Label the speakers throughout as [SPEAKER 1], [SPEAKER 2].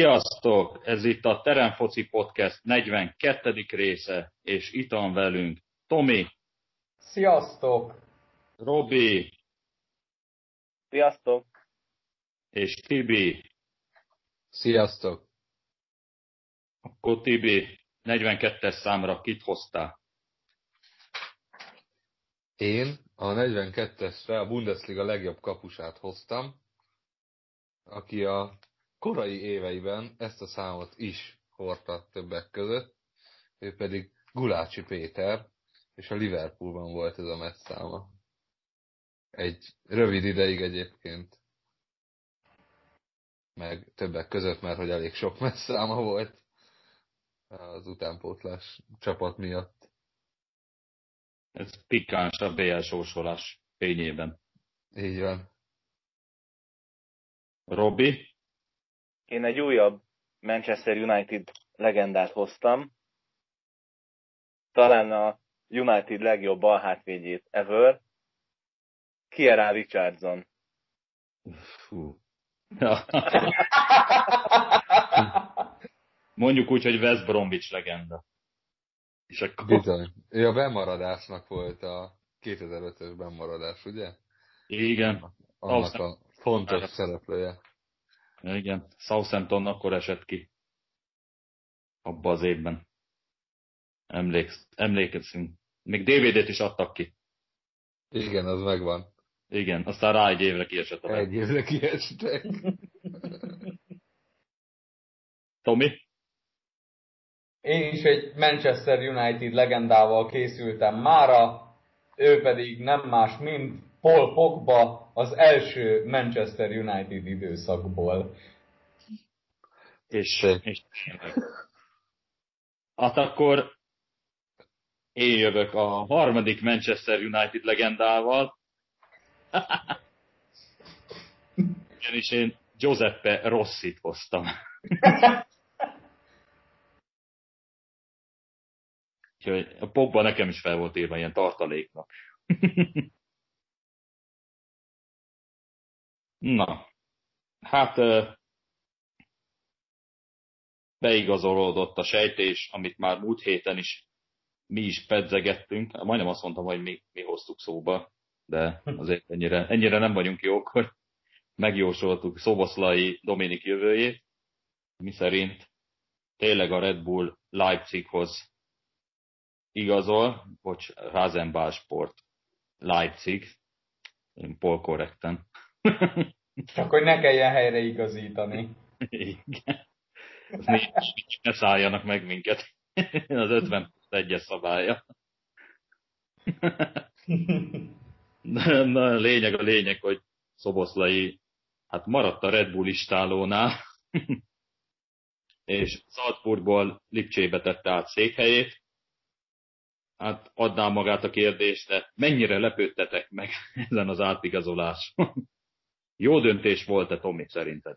[SPEAKER 1] Sziasztok! Ez itt a Teremfoci Podcast 42. része, és itt van velünk Tomi.
[SPEAKER 2] Sziasztok!
[SPEAKER 1] Robi.
[SPEAKER 3] Sziasztok!
[SPEAKER 1] És Tibi.
[SPEAKER 4] Sziasztok!
[SPEAKER 1] Akkor Tibi, 42-es számra kit hoztál?
[SPEAKER 4] Én a 42-esre a Bundesliga legjobb kapusát hoztam, aki a korai éveiben ezt a számot is hordta többek között, ő pedig Gulácsi Péter, és a Liverpoolban volt ez a meccs száma. Egy rövid ideig egyébként, meg többek között, mert hogy elég sok meccs száma volt az utánpótlás csapat miatt.
[SPEAKER 1] Ez pikáns a BL sorsolás fényében.
[SPEAKER 4] Így van.
[SPEAKER 1] Robi?
[SPEAKER 3] Én egy újabb Manchester United legendát hoztam. Talán a United legjobb balhátvédjét ever. Kierá Richardson.
[SPEAKER 1] Fú. Ja. Mondjuk úgy, hogy West Bromwich legenda.
[SPEAKER 4] És akkor... Bizony. Ő a bemaradásnak volt a 2005-ös bemaradás, ugye?
[SPEAKER 1] Igen.
[SPEAKER 4] Annak a fontos szereplője.
[SPEAKER 1] Igen, Southampton akkor esett ki. Abba az évben. Emléksz, emlékezünk. Még DVD-t is adtak ki.
[SPEAKER 4] Igen, az megvan.
[SPEAKER 1] Igen, aztán rá egy évre kiesett a
[SPEAKER 4] Egy évre kiestek.
[SPEAKER 1] Tomi?
[SPEAKER 2] Én is egy Manchester United legendával készültem mára, ő pedig nem más, mint Paul Pogba az első Manchester United időszakból.
[SPEAKER 1] És, és hát akkor én jövök a harmadik Manchester United legendával. Ugyanis én Giuseppe Rossit hoztam. Úgyhogy a Pogba nekem is fel volt írva ilyen tartaléknak. Na, hát beigazolódott a sejtés, amit már múlt héten is mi is pedzegettünk. Majdnem azt mondtam, hogy mi, mi hoztuk szóba, de azért ennyire, ennyire nem vagyunk jók, hogy megjósoltuk Szoboszlai Dominik jövőjét, mi szerint tényleg a Red Bull Leipzighoz igazol, bocs, Rasenball Sport Leipzig, polkorrekten.
[SPEAKER 2] Csak hogy ne kelljen helyre igazítani.
[SPEAKER 1] Igen. Az nincs, ne szálljanak meg minket. Az 50 egyes szabálya. Na, na, lényeg a lényeg, hogy Szoboszlai hát maradt a Red Bull istálónál, és Salzburgból Lipcsébe tette át székhelyét. Hát adnám magát a kérdést, de mennyire lepődtetek meg ezen az átigazoláson? Jó döntés volt-e, Tomi, szerinted?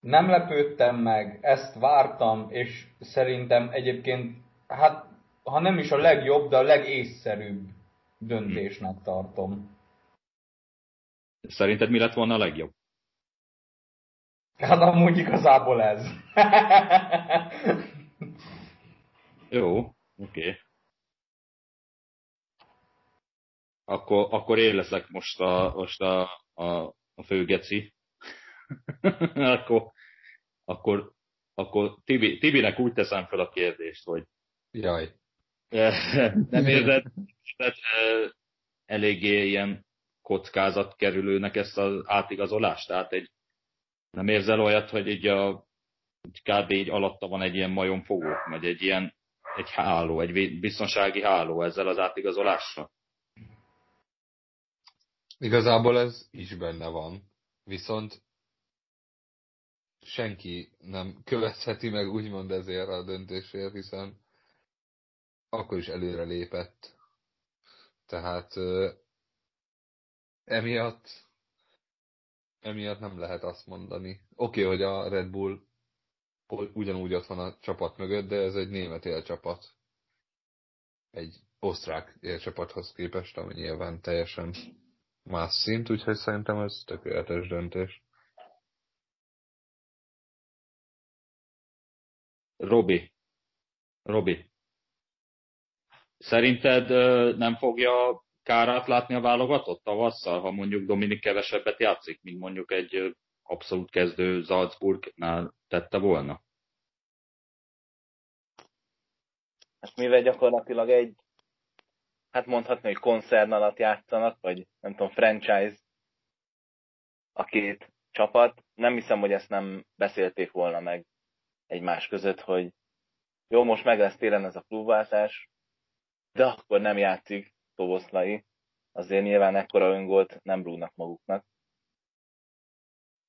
[SPEAKER 2] Nem lepődtem meg, ezt vártam, és szerintem egyébként, hát ha nem is a legjobb, de a legészszerűbb döntésnek tartom.
[SPEAKER 1] Szerinted mi lett volna a legjobb?
[SPEAKER 2] Hát amúgy igazából ez.
[SPEAKER 1] Jó, oké. Okay. Akkor, akkor én leszek most a, most a, a, a főgeci. akkor, akkor, akkor Tibi, Tibinek úgy teszem fel a kérdést, hogy
[SPEAKER 4] Jaj.
[SPEAKER 1] nem érzed, érzed eléggé ilyen kockázat kerülőnek ezt az átigazolást? Tehát egy, nem érzel olyat, hogy így a kb. így alatta van egy ilyen majomfogó, vagy egy ilyen egy háló, egy biztonsági háló ezzel az átigazolással?
[SPEAKER 4] Igazából ez is benne van, viszont senki nem követheti meg úgymond ezért a döntésért, hiszen akkor is előre lépett. Tehát emiatt emiatt nem lehet azt mondani. Oké, okay, hogy a Red Bull ugyanúgy ott van a csapat mögött, de ez egy német élcsapat. Egy osztrák élcsapathoz képest, ami nyilván teljesen más szint, úgyhogy szerintem ez tökéletes döntés.
[SPEAKER 1] Robi, Robi, szerinted nem fogja kárát látni a válogatott tavasszal, ha mondjuk Dominik kevesebbet játszik, mint mondjuk egy abszolút kezdő Salzburgnál tette volna?
[SPEAKER 3] Hát mivel gyakorlatilag egy, hát mondhatni, hogy koncern alatt játszanak, vagy nem tudom, franchise a két csapat, nem hiszem, hogy ezt nem beszélték volna meg egymás között, hogy jó, most meg lesz télen ez a klubváltás, de akkor nem játszik Toboszlai, azért nyilván ekkora öngolt nem rúgnak maguknak.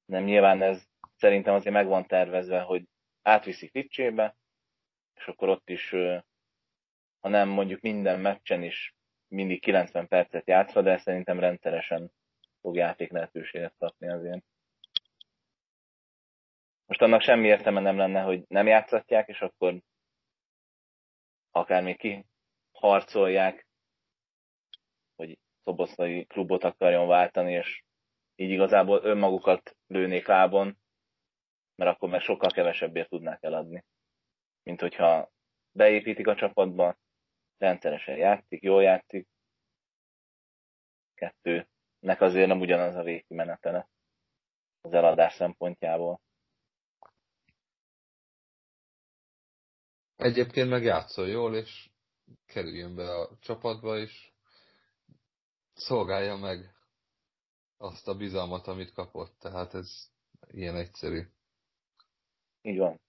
[SPEAKER 3] Nem nyilván ez szerintem azért meg van tervezve, hogy átviszik Ficsébe, és akkor ott is, ha nem mondjuk minden meccsen is mindig 90 percet játszva, de szerintem rendszeresen fog játék lehetőséget kapni azért. Most annak semmi értelme nem lenne, hogy nem játszatják, és akkor akár még ki harcolják, hogy szoboszlai klubot akarjon váltani, és így igazából önmagukat lőnék lábon, mert akkor meg sokkal kevesebbért tudnák eladni. Mint hogyha beépítik a csapatba, rendszeresen játszik, jól játszik, kettőnek azért nem ugyanaz a végkimenetele az eladás szempontjából.
[SPEAKER 4] Egyébként meg játszol jól, és kerüljön be a csapatba, és szolgálja meg azt a bizalmat, amit kapott. Tehát ez ilyen egyszerű.
[SPEAKER 3] Így van.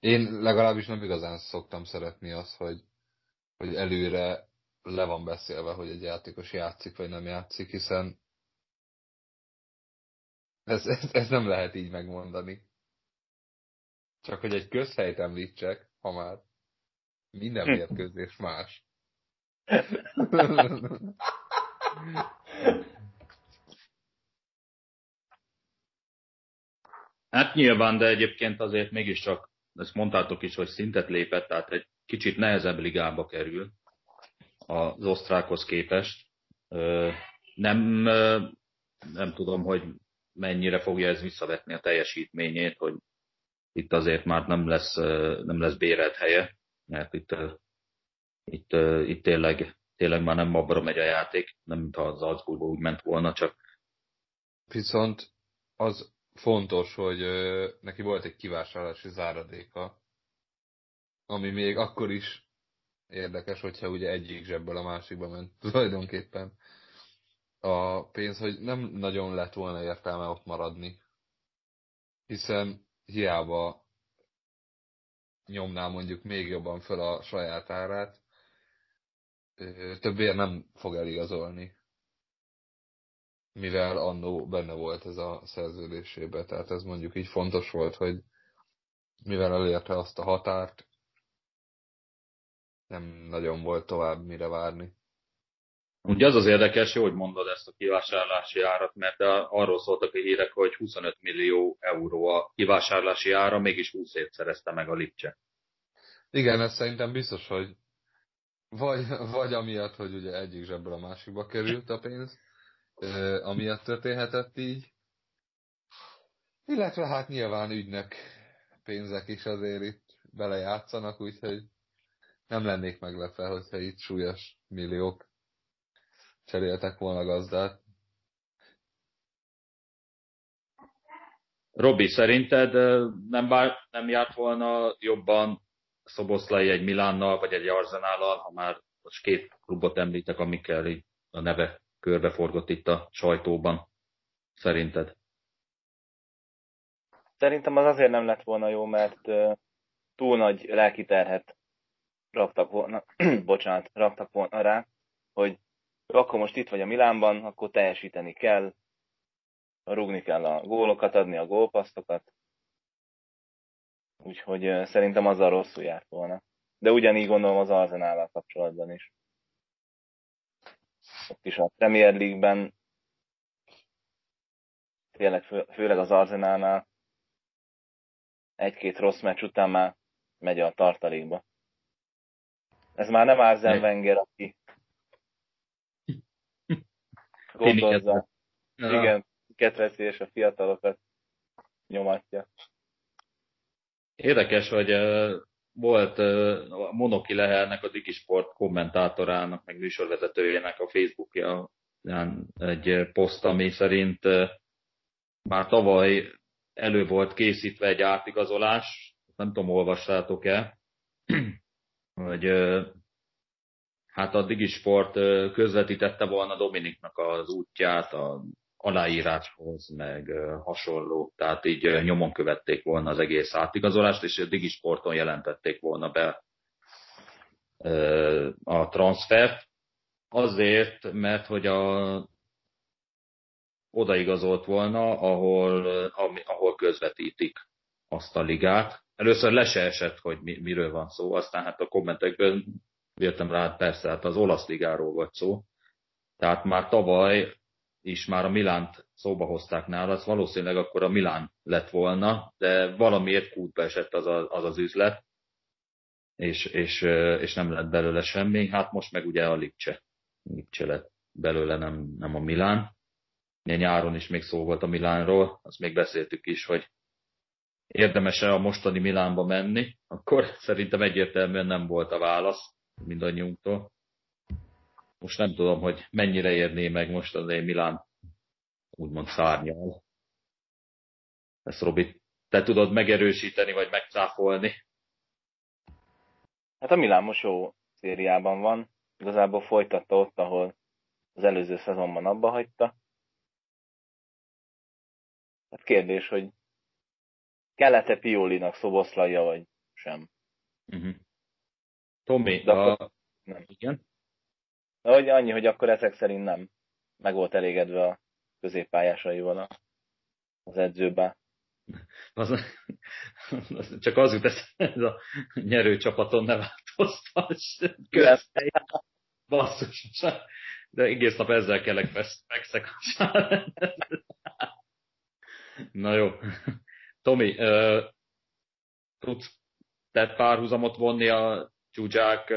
[SPEAKER 4] Én legalábbis nem igazán szoktam szeretni azt, hogy, hogy előre le van beszélve, hogy egy játékos játszik, vagy nem játszik, hiszen ez, ez, ez nem lehet így megmondani. Csak hogy egy közhelyt említsek, ha már minden mérkőzés más.
[SPEAKER 1] Hát nyilván, de egyébként azért mégiscsak, ezt mondtátok is, hogy szintet lépett, tehát egy kicsit nehezebb ligába kerül az osztrákhoz képest. Nem, nem tudom, hogy mennyire fogja ez visszavetni a teljesítményét, hogy itt azért már nem lesz, nem lesz bérelt helye, mert itt, itt, itt tényleg, tényleg már nem abba megy a játék, nem mintha az Salzburgba úgy ment volna, csak
[SPEAKER 4] Viszont az fontos, hogy neki volt egy kivásárlási záradéka, ami még akkor is érdekes, hogyha ugye egyik zsebből a másikba ment tulajdonképpen a pénz, hogy nem nagyon lett volna értelme ott maradni. Hiszen hiába nyomná mondjuk még jobban föl a saját árát, többé nem fog eligazolni. Mivel annó benne volt ez a szerződésébe. Tehát ez mondjuk így fontos volt, hogy mivel elérte azt a határt, nem nagyon volt tovább mire várni.
[SPEAKER 1] Ugye az az érdekes, hogy mondod ezt a kivásárlási árat, mert arról szóltak a hírek, hogy 25 millió euró a kivásárlási ára, mégis 20 év szerezte meg a Lipcse.
[SPEAKER 4] Igen, ez szerintem biztos, hogy vagy, vagy amiatt, hogy ugye egyik zsebből a másikba került a pénz, amiatt történhetett így. Illetve hát nyilván ügynek pénzek is azért itt belejátszanak, úgyhogy nem lennék meglepve, hogyha itt súlyos milliók cseréltek volna gazdát.
[SPEAKER 1] Robi, szerinted nem, bár, nem járt volna jobban Szoboszlai egy Milánnal, vagy egy Arzenállal, ha már most két klubot említek, amikkel a neve körbeforgott itt a sajtóban. Szerinted?
[SPEAKER 3] Szerintem az azért nem lett volna jó, mert túl nagy lelki terhet raktak volna, bocsánat, raktak volna rá, hogy akkor most itt vagy a Milánban, akkor teljesíteni kell, rúgni kell a gólokat, adni a gólpasztokat. Úgyhogy szerintem azzal rosszul járt volna. De ugyanígy gondolom az Arzenállal kapcsolatban is. Ott is a Premier League-ben tényleg fő, főleg az Arzenálnál egy-két rossz meccs után már megy a tartalékba. Ez már nem Arzen Wenger, aki gondozza. Igen, ketreci és a fiatalokat nyomatja.
[SPEAKER 1] Érdekes, hogy volt Monoki Lehernek, a Digisport kommentátorának, meg műsorvezetőjének a Facebookja egy poszt, ami szerint már tavaly elő volt készítve egy átigazolás, nem tudom, olvassátok-e, hogy hát a Digisport közvetítette volna Dominiknak az útját a aláíráshoz, meg hasonló. Tehát így nyomon követték volna az egész átigazolást, és a Digisporton jelentették volna be a transfert. Azért, mert hogy a, odaigazolt volna, ahol, ahol közvetítik azt a ligát. Először le se esett, hogy mi, miről van szó, aztán hát a kommentekben jöttem rá, persze, hát az olasz ligáról volt szó. Tehát már tavaly is már a Milánt szóba hozták nála, az valószínűleg akkor a Milán lett volna, de valamiért kútba esett az a, az, az üzlet, és, és, és nem lett belőle semmi. Hát most meg ugye a Lipcse. Lipcse lett belőle, nem, nem a Milán. Ugye nyáron is még szó volt a Milánról, azt még beszéltük is, hogy érdemes-e a mostani Milánba menni, akkor szerintem egyértelműen nem volt a válasz mindannyiunktól. Most nem tudom, hogy mennyire érné meg most az Milán úgymond szárnyal. Ezt Robi, te tudod megerősíteni, vagy megcáfolni?
[SPEAKER 3] Hát a Milán most jó szériában van. Igazából folytatta ott, ahol az előző szezonban abba hagyta. Hát kérdés, hogy kellett-e Piolinak szoboszlaja, vagy sem.
[SPEAKER 1] Uh-huh. Tomi, a... nem. Igen?
[SPEAKER 3] De hogy annyi, hogy akkor ezek szerint nem. Meg volt elégedve a középpályásaival az edzőben.
[SPEAKER 1] Az, az, csak az jut ez a nyerő csapaton ne változtass. Basszus. De egész nap ezzel kellek fekszek. Na jó. Tomi, uh, tudsz te párhuzamot vonni a Zsuzsák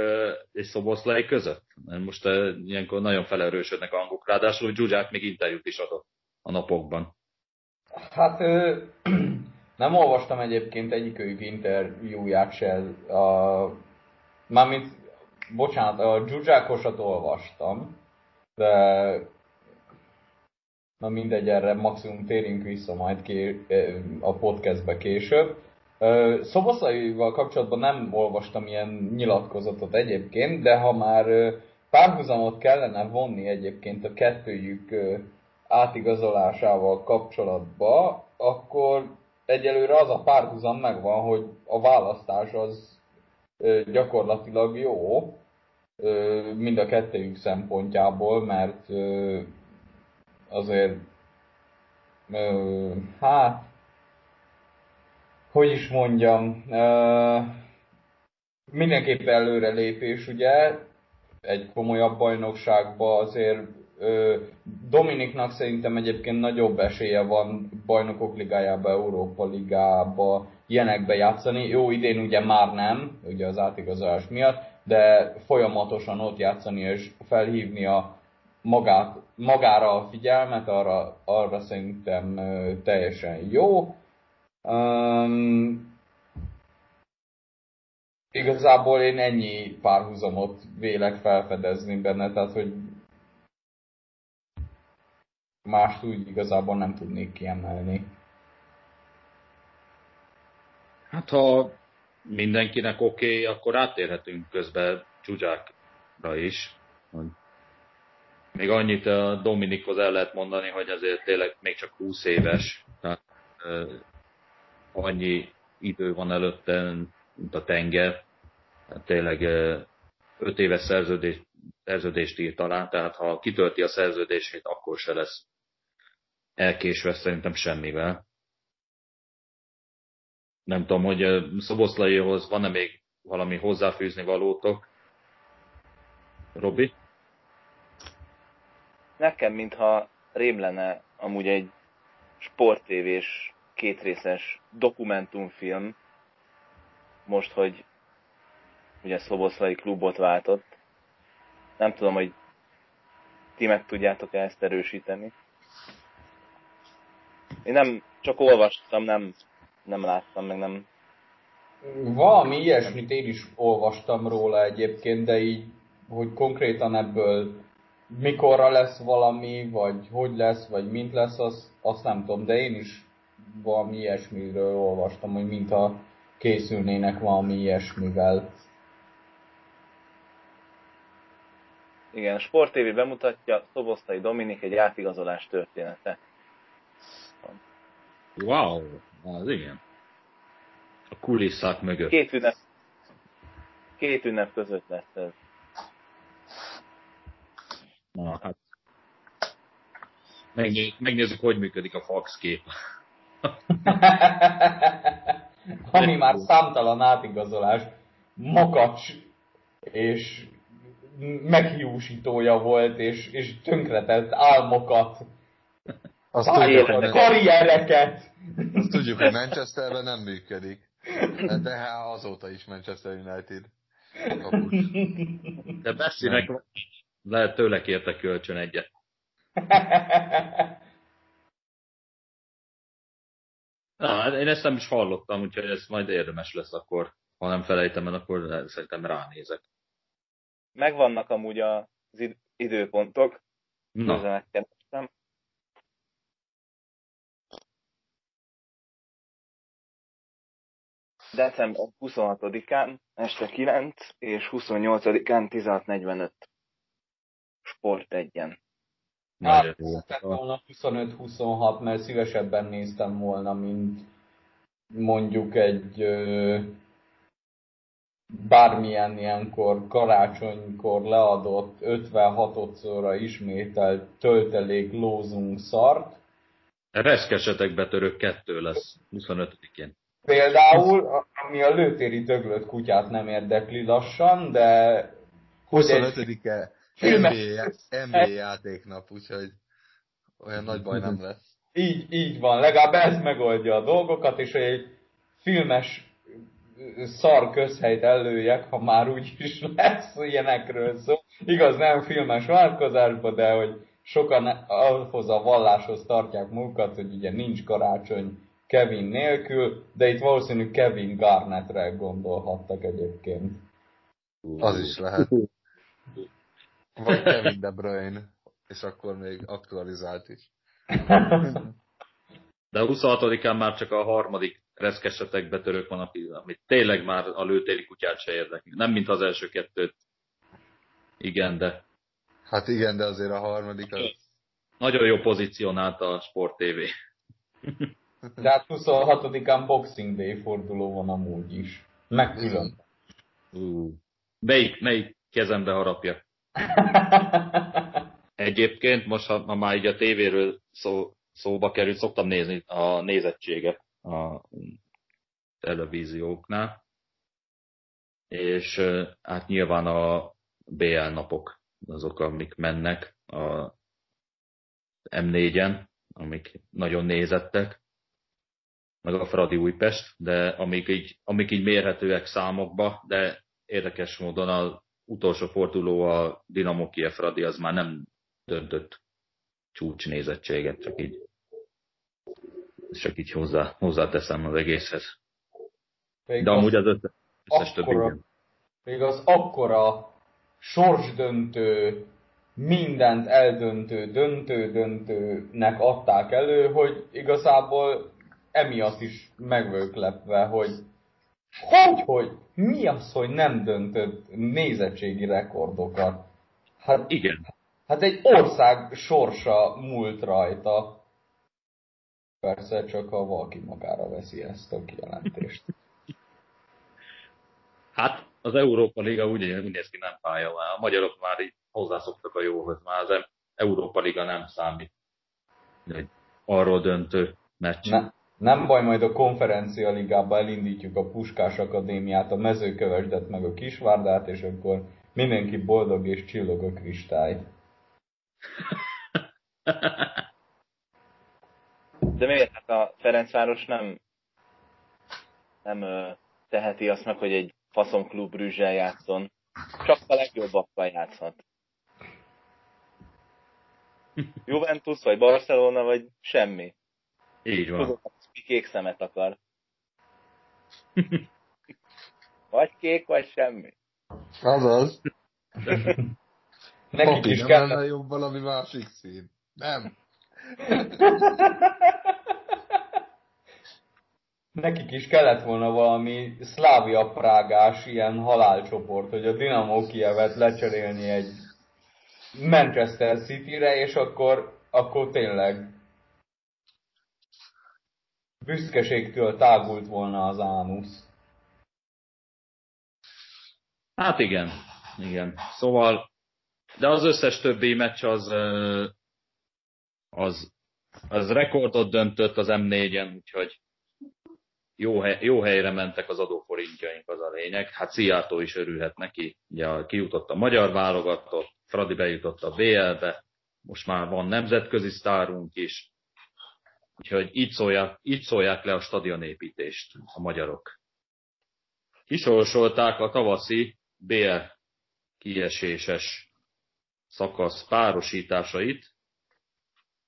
[SPEAKER 1] és Szoboszlai között? Mert most ilyenkor nagyon felerősödnek a hangok. Ráadásul Zsuzsák még interjút is adott a napokban.
[SPEAKER 2] Hát nem olvastam egyébként egyikőjük interjúját se. A, mármint, bocsánat, a Zsuzsákosat olvastam, de na mindegy, erre maximum térünk vissza majd ké, a podcastbe később. Szoboszlaival kapcsolatban nem olvastam ilyen nyilatkozatot egyébként, de ha már párhuzamot kellene vonni egyébként a kettőjük átigazolásával kapcsolatba, akkor egyelőre az a párhuzam megvan, hogy a választás az gyakorlatilag jó mind a kettőjük szempontjából, mert azért hát hogy is mondjam, uh, mindenképp előrelépés, ugye, egy komolyabb bajnokságba azért uh, Dominiknak szerintem egyébként nagyobb esélye van bajnokok ligájába, Európa ligába, ilyenekbe játszani. Jó, idén ugye már nem, ugye az átigazolás miatt, de folyamatosan ott játszani és felhívni a magát, magára a figyelmet, arra, arra szerintem teljesen jó. Um, igazából én ennyi párhuzamot vélek felfedezni benne, tehát hogy mást úgy igazából nem tudnék kiemelni.
[SPEAKER 1] Hát ha mindenkinek oké, okay, akkor átérhetünk közben Csuzsákra is. Még annyit a Dominikhoz el lehet mondani, hogy azért tényleg még csak 20 éves, tehát annyi idő van előtte, mint a tenger. Hát tényleg öt éves szerződés, szerződést írt alá, tehát ha kitölti a szerződését, akkor se lesz elkésve szerintem semmivel. Nem tudom, hogy Szoboszlaihoz van-e még valami hozzáfűzni valótok? Robi?
[SPEAKER 3] Nekem, mintha rém lenne amúgy egy sporttévés kétrészes dokumentumfilm, most, hogy ugye Szoboszlai klubot váltott. Nem tudom, hogy ti meg tudjátok -e ezt erősíteni. Én nem, csak olvastam, nem, nem láttam, meg nem
[SPEAKER 2] Valami ilyesmit én is olvastam róla egyébként, de így, hogy konkrétan ebből mikorra lesz valami, vagy hogy lesz, vagy mint lesz, az, azt nem tudom, de én is valami ilyesmiről olvastam, hogy mintha készülnének valami ilyesmivel.
[SPEAKER 3] Igen, a Sport TV bemutatja Szobosztai Dominik egy átigazolás története.
[SPEAKER 1] Wow, az igen. A kulisszák mögött.
[SPEAKER 3] Két ünnep, két ünnep között lesz ez.
[SPEAKER 1] Na, hát. Megnézzük, hogy működik a fax kép.
[SPEAKER 2] Ami már számtalan átigazolás, makacs és meghiúsítója volt, és, és tönkretett álmokat,
[SPEAKER 4] Azt tudjuk, hogy,
[SPEAKER 2] karriereket.
[SPEAKER 4] azt tudjuk, hogy Manchesterben nem működik. De, hát azóta is Manchester United.
[SPEAKER 1] De Messinek lehet tőle kérte kölcsön egyet. Na, hát én ezt nem is hallottam, úgyhogy ez majd érdemes lesz akkor. Ha nem felejtem el, akkor szerintem ránézek.
[SPEAKER 3] Megvannak amúgy az id- időpontok,
[SPEAKER 1] Na,
[SPEAKER 3] közben megkerestem. December 26-án este 9 és 28-án 16.45 Sport egyen.
[SPEAKER 1] nagyon
[SPEAKER 2] Hát,
[SPEAKER 1] jó.
[SPEAKER 2] lett volna 25-26, mert szívesebben néztem volna, mint mondjuk egy ö, bármilyen ilyenkor karácsonykor leadott 56-szorra ismételt töltelék lózunk szart.
[SPEAKER 1] Reszkesetek betörő kettő lesz 25-én.
[SPEAKER 2] Például, ami a lőtéri döglött kutyát nem érdekli lassan, de hogy egy
[SPEAKER 4] 25-e
[SPEAKER 2] Filmes-
[SPEAKER 4] NBA, NBA játéknap, úgyhogy olyan nagy baj nem lesz.
[SPEAKER 2] Így, így van, legalább ez megoldja a dolgokat, és hogy egy filmes szar közhelyt előjek, ha már úgy is lesz ilyenekről szó. Igaz, nem filmes változásban, de hogy sokan ahhoz a valláshoz tartják magukat, hogy ugye nincs karácsony Kevin nélkül, de itt valószínű Kevin Garnettre gondolhattak egyébként.
[SPEAKER 4] Az is lehet. Vagy Kevin De Bruyne, és akkor még aktualizált is.
[SPEAKER 1] De a 26-án már csak a harmadik reszkesetek betörők van, ami- amit tényleg már a lőtéri kutyát se érdekli. Nem mint az első kettőt. Igen, de
[SPEAKER 4] Hát igen, de azért a harmadik az...
[SPEAKER 1] nagyon jó pozícionált a Sport TV.
[SPEAKER 2] De hát 26-án Boxing Day forduló van amúgy is. Meg külön.
[SPEAKER 1] Uh. Melyik, melyik kezembe harapja? Egyébként most, ha, már így a tévéről szó, szóba került, szoktam nézni a nézettséget a televízióknál. És hát nyilván a BL napok azok, amik mennek a M4-en, amik nagyon nézettek, meg a Fradi Újpest, de amik így, amik így mérhetőek számokba, de érdekes módon az utolsó forduló a Dinamo Kiev Fradi az már nem döntött csúcsnézettséget, csak így csak így hozzá, hozzáteszem az egészhez.
[SPEAKER 2] Még
[SPEAKER 1] De
[SPEAKER 2] az-
[SPEAKER 1] amúgy az összes, összes többi
[SPEAKER 2] akkora,
[SPEAKER 1] igen.
[SPEAKER 2] még az akkora sorsdöntő, mindent eldöntő, döntő-döntőnek adták elő, hogy igazából emiatt is meg lepve, hogy hogy, hogy, mi az, hogy nem döntött nézettségi rekordokat? Hát,
[SPEAKER 1] Igen,
[SPEAKER 2] hát egy ország sorsa múlt rajta. Persze csak ha valaki magára veszi ezt a kijelentést.
[SPEAKER 1] hát az Európa Liga úgy, úgy néz ki nem pálya már. A magyarok már így hozzászoktak a jóhoz, már az Európa Liga nem számít. Egy arról döntő meccs.
[SPEAKER 2] Ne, nem baj, majd a konferencia ligába elindítjuk a Puskás Akadémiát, a mezőkövesdet meg a Kisvárdát, és akkor mindenki boldog és csillog a kristályt.
[SPEAKER 3] De miért? Hát a Ferencváros nem, nem ö, teheti azt meg, hogy egy faszonklub Brüzsel játszon. Csak a legjobbakkal játszhat. Juventus, vagy Barcelona, vagy semmi.
[SPEAKER 1] Így van.
[SPEAKER 3] Tudod, aki kék szemet akar. Vagy kék, vagy semmi.
[SPEAKER 4] Azaz.
[SPEAKER 2] Nekik
[SPEAKER 4] Papi,
[SPEAKER 2] is
[SPEAKER 4] nem
[SPEAKER 2] kellett
[SPEAKER 4] lenne jobb valami másik szín. Nem.
[SPEAKER 2] Nekik is kellett volna valami szlávia prágás ilyen halálcsoport, hogy a Dinamo Kievet lecserélni egy Manchester City-re, és akkor, akkor tényleg büszkeségtől tágult volna az ánusz.
[SPEAKER 1] Hát igen, igen. Szóval, de az összes többi meccs az, az, az rekordot döntött az M4-en, úgyhogy jó, hely, jó helyre mentek az adóforintjaink, az a lényeg. Hát Szijjártó is örülhet neki. Ugye kijutott a magyar válogatott, Fradi bejutott a BL-be, most már van nemzetközi sztárunk is. Úgyhogy így szólják, így szólják le a stadionépítést a magyarok. Kisorsolták a tavaszi BL kieséses szakasz párosításait.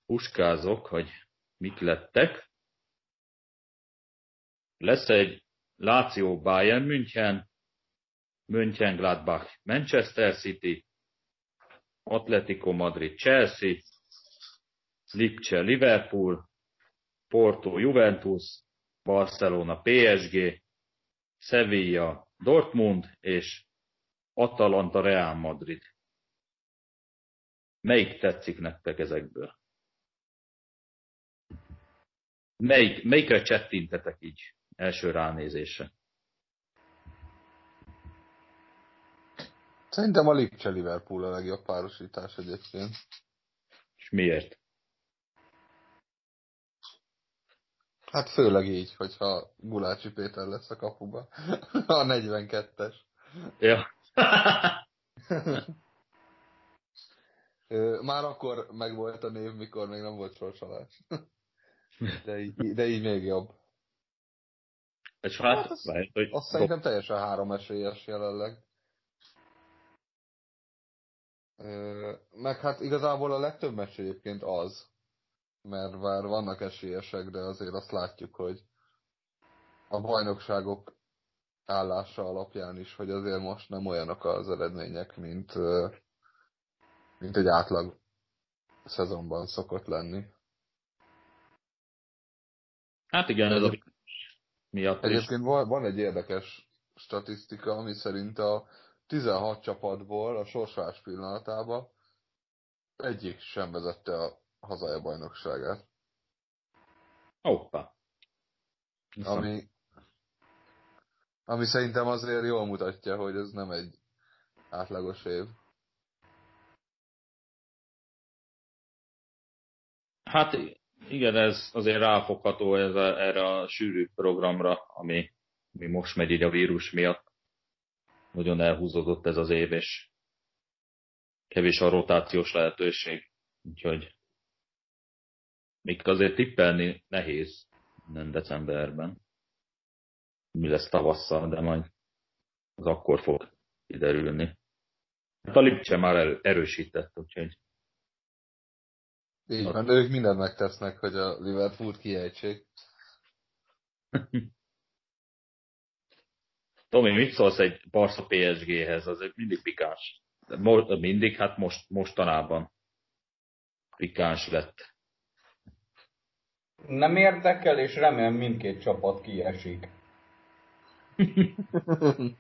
[SPEAKER 1] Puskázok, hogy mik lettek. Lesz egy Lazio Bayern München, München Gladbach Manchester City, Atletico Madrid Chelsea, Lipcse Liverpool, Porto Juventus, Barcelona PSG, Sevilla Dortmund és Atalanta Real Madrid. Melyik tetszik nektek ezekből? Melyik, melyikre csettintetek így első ránézésre?
[SPEAKER 4] Szerintem a Lipcse Liverpool a legjobb párosítás egyébként.
[SPEAKER 1] És miért?
[SPEAKER 4] Hát főleg így, hogyha Gulácsi Péter lesz a kapuba. A 42-es.
[SPEAKER 1] Ja.
[SPEAKER 4] Már akkor megvolt a név, mikor még nem volt sorsolás. De így, de így még jobb.
[SPEAKER 1] És hát,
[SPEAKER 4] Hát az-
[SPEAKER 1] lehet, hogy
[SPEAKER 4] Azt szerintem teljesen három esélyes jelenleg. Meg hát igazából a legtöbb meccs egyébként az, mert bár vannak esélyesek, de azért azt látjuk, hogy a bajnokságok állása alapján is, hogy azért most nem olyanok az eredmények, mint, mint egy átlag szezonban szokott lenni.
[SPEAKER 1] Hát igen, ez a miatt is.
[SPEAKER 4] Egyébként van, van egy érdekes statisztika, ami szerint a 16 csapatból a sorsvás pillanatában egyik sem vezette a hazája bajnokságát.
[SPEAKER 1] Hoppá.
[SPEAKER 4] Ami, ami szerintem azért jól mutatja, hogy ez nem egy átlagos év.
[SPEAKER 1] Hát igen, ez azért ráfogható ez a, erre a sűrű programra, ami, ami most megy így a vírus miatt. Nagyon elhúzódott ez az év, és kevés a rotációs lehetőség. Úgyhogy még azért tippelni nehéz nem decemberben. Mi lesz tavasszal, de majd az akkor fog kiderülni. Hát a Lipcse már erősített, úgyhogy
[SPEAKER 4] Így van, ők mindent megtesznek, hogy a Liverpool kiejtsék.
[SPEAKER 1] Tomi, mit szólsz egy Barca PSG-hez? Az mindig pikáns. De mo- mindig, hát most, mostanában pikáns lett.
[SPEAKER 2] Nem érdekel, és remélem mindkét csapat kiesik.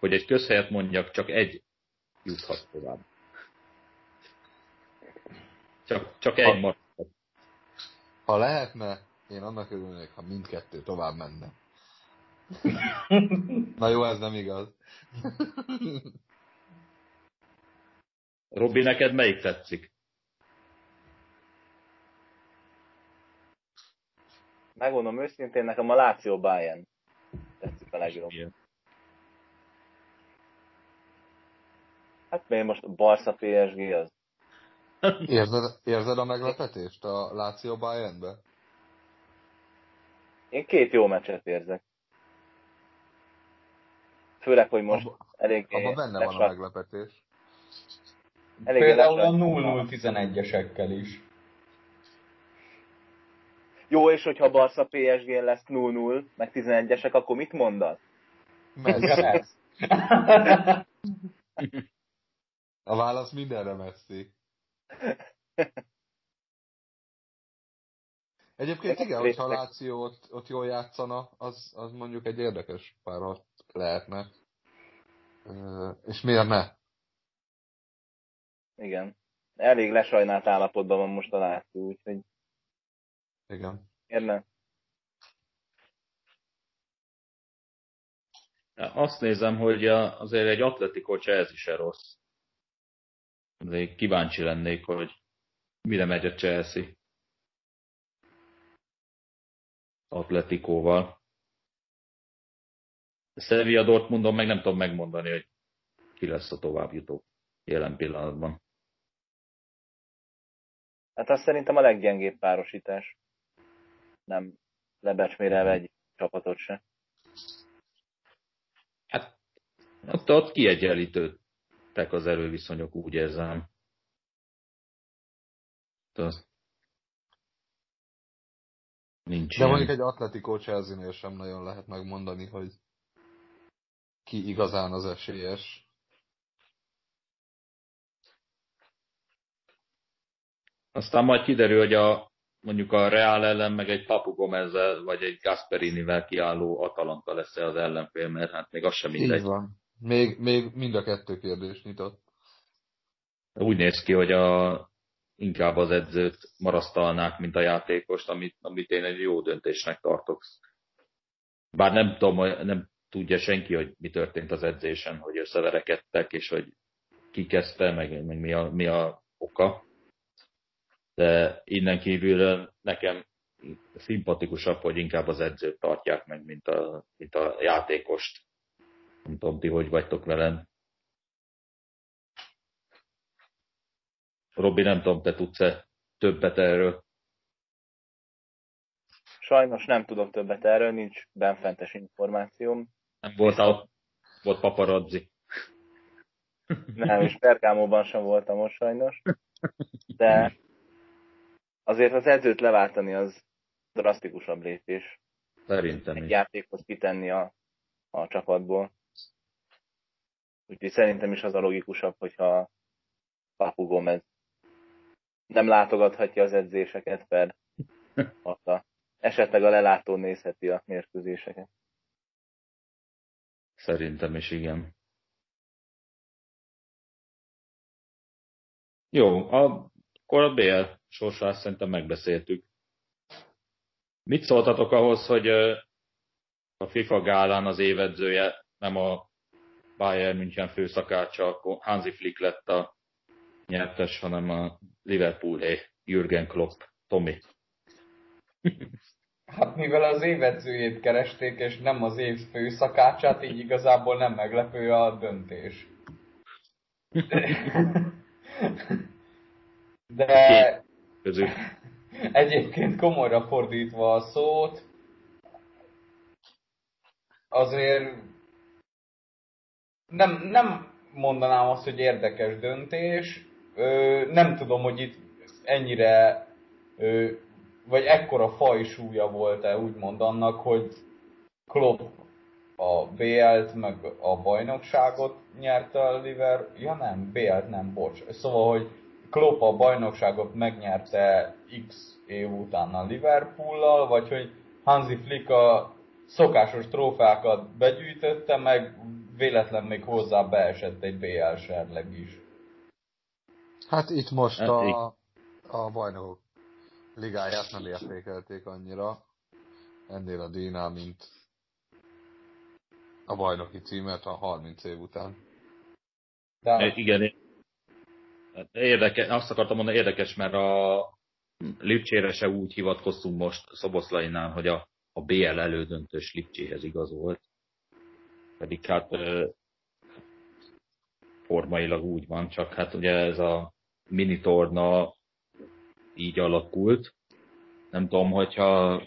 [SPEAKER 1] Hogy egy közhelyet mondjak, csak egy juthat tovább. Csak, csak
[SPEAKER 4] Ha-
[SPEAKER 1] egy maradhat.
[SPEAKER 4] Ha lehetne, én annak örülnék, ha mindkettő tovább menne. Na jó, ez nem igaz.
[SPEAKER 1] Robi, neked melyik tetszik?
[SPEAKER 3] Megmondom őszintén, nekem a Lazio Bayern tetszik a legjobb. Hát miért most a Barca PSG az?
[SPEAKER 4] Érzed, érzed a meglepetést a Lazio Bayernbe?
[SPEAKER 3] Én két jó meccset érzek. Főleg, hogy most
[SPEAKER 4] Abba-
[SPEAKER 3] eléggé
[SPEAKER 4] Abban benne van a meglepetés.
[SPEAKER 3] eléggé
[SPEAKER 2] Például a
[SPEAKER 3] lesat-
[SPEAKER 2] 0-0-11-esekkel is.
[SPEAKER 3] Jó, és hogyha Barca PSG lesz 0-0, meg 11-esek, akkor mit mondasz?
[SPEAKER 4] Messi. A válasz mindenre Messi. Egyébként igen, hogyha a Láció ott, ott jól játszana, az, az mondjuk egy érdekes párharc lehetne. És miért ne?
[SPEAKER 3] Igen. Elég lesajnált állapotban van most a Láció, úgyhogy...
[SPEAKER 4] Igen.
[SPEAKER 3] Érne?
[SPEAKER 1] Azt nézem, hogy azért egy Atletico Chelsea se rossz. Azért kíváncsi lennék, hogy mire megy a Chelsea. Atletikóval. Sevilla Dortmundon meg nem tudom megmondani, hogy ki lesz a továbbjutó jelen pillanatban.
[SPEAKER 3] Hát azt szerintem a leggyengébb párosítás. Nem lebecsmérelve egy csapatot se.
[SPEAKER 1] Hát ott, ott kiegyenlítődtek az erőviszonyok, úgy érzem. Az nincs
[SPEAKER 4] De mondjuk egy Atletico Chelsea-nél sem nagyon lehet megmondani, hogy ki igazán az esélyes.
[SPEAKER 1] Aztán majd kiderül, hogy a, mondjuk a Real ellen meg egy Papu gomez vagy egy Gasperinivel kiálló Atalanta lesz az ellenfél, mert hát még az sem mindegy.
[SPEAKER 4] Így van. Még, még mind a kettő kérdés nyitott.
[SPEAKER 1] Úgy néz ki, hogy a, inkább az edzőt marasztalnák, mint a játékost, amit, amit én egy jó döntésnek tartok. Bár nem tudom, nem tudja senki, hogy mi történt az edzésen, hogy összeverekedtek, és hogy ki kezdte, meg, meg mi, a, mi a oka. De innen kívül nekem szimpatikusabb, hogy inkább az edzőt tartják meg, mint a, mint a játékost. Nem tudom, ti hogy vagytok velem. Robi, nem tudom, te tudsz-e többet erről?
[SPEAKER 3] Sajnos nem tudok többet erről, nincs benfentes információm.
[SPEAKER 1] Nem voltál, volt paparazzi.
[SPEAKER 3] Nem, és Pergámóban sem voltam most sajnos. De azért az edzőt leváltani az drasztikusabb lépés.
[SPEAKER 1] Szerintem
[SPEAKER 3] Egy
[SPEAKER 1] is.
[SPEAKER 3] játékot kitenni a, a csapatból. Úgyhogy szerintem is az a logikusabb, hogyha Papu Gomez nem látogathatja az edzéseket, per a, esetleg a lelátó nézheti a mérkőzéseket.
[SPEAKER 1] Szerintem is igen. Jó, a, akkor a BL sorsát szerintem megbeszéltük. Mit szóltatok ahhoz, hogy a FIFA gálán az évedzője nem a Bayern München főszakácsa, Hansi Flick lett a nyertes, hanem a Liverpoolé, Jürgen Klopp, Tomi.
[SPEAKER 2] Hát mivel az évedzőjét keresték, és nem az év főszakácsát, így igazából nem meglepő a döntés. De
[SPEAKER 1] Közül.
[SPEAKER 2] egyébként komolyra fordítva a szót, azért nem, nem mondanám azt, hogy érdekes döntés. Ö, nem tudom, hogy itt ennyire ö, vagy ekkora fajsúlya volt-e úgymond annak, hogy Klopp a BL-t, meg a bajnokságot nyerte a Liver... Ja nem, BL-t nem, bocs. Szóval, hogy Klopp a bajnokságot megnyerte X év után a Liverpool-lal, vagy hogy Hansi Flick a szokásos trófákat begyűjtötte, meg véletlen még hozzá beesett egy BL serleg is.
[SPEAKER 4] Hát itt most hát a, a bajnokok ligáját nem értékelték annyira ennél a díjnál, mint a bajnoki címet a 30 év után.
[SPEAKER 1] De... Igen, érdekes, azt akartam mondani, érdekes, mert a Lipcsére se úgy hivatkoztunk most Szoboszlainál, hogy a, a BL elődöntős Lipcséhez igazolt. Pedig hát formailag úgy van, csak hát ugye ez a mini torna így alakult. Nem tudom, hogyha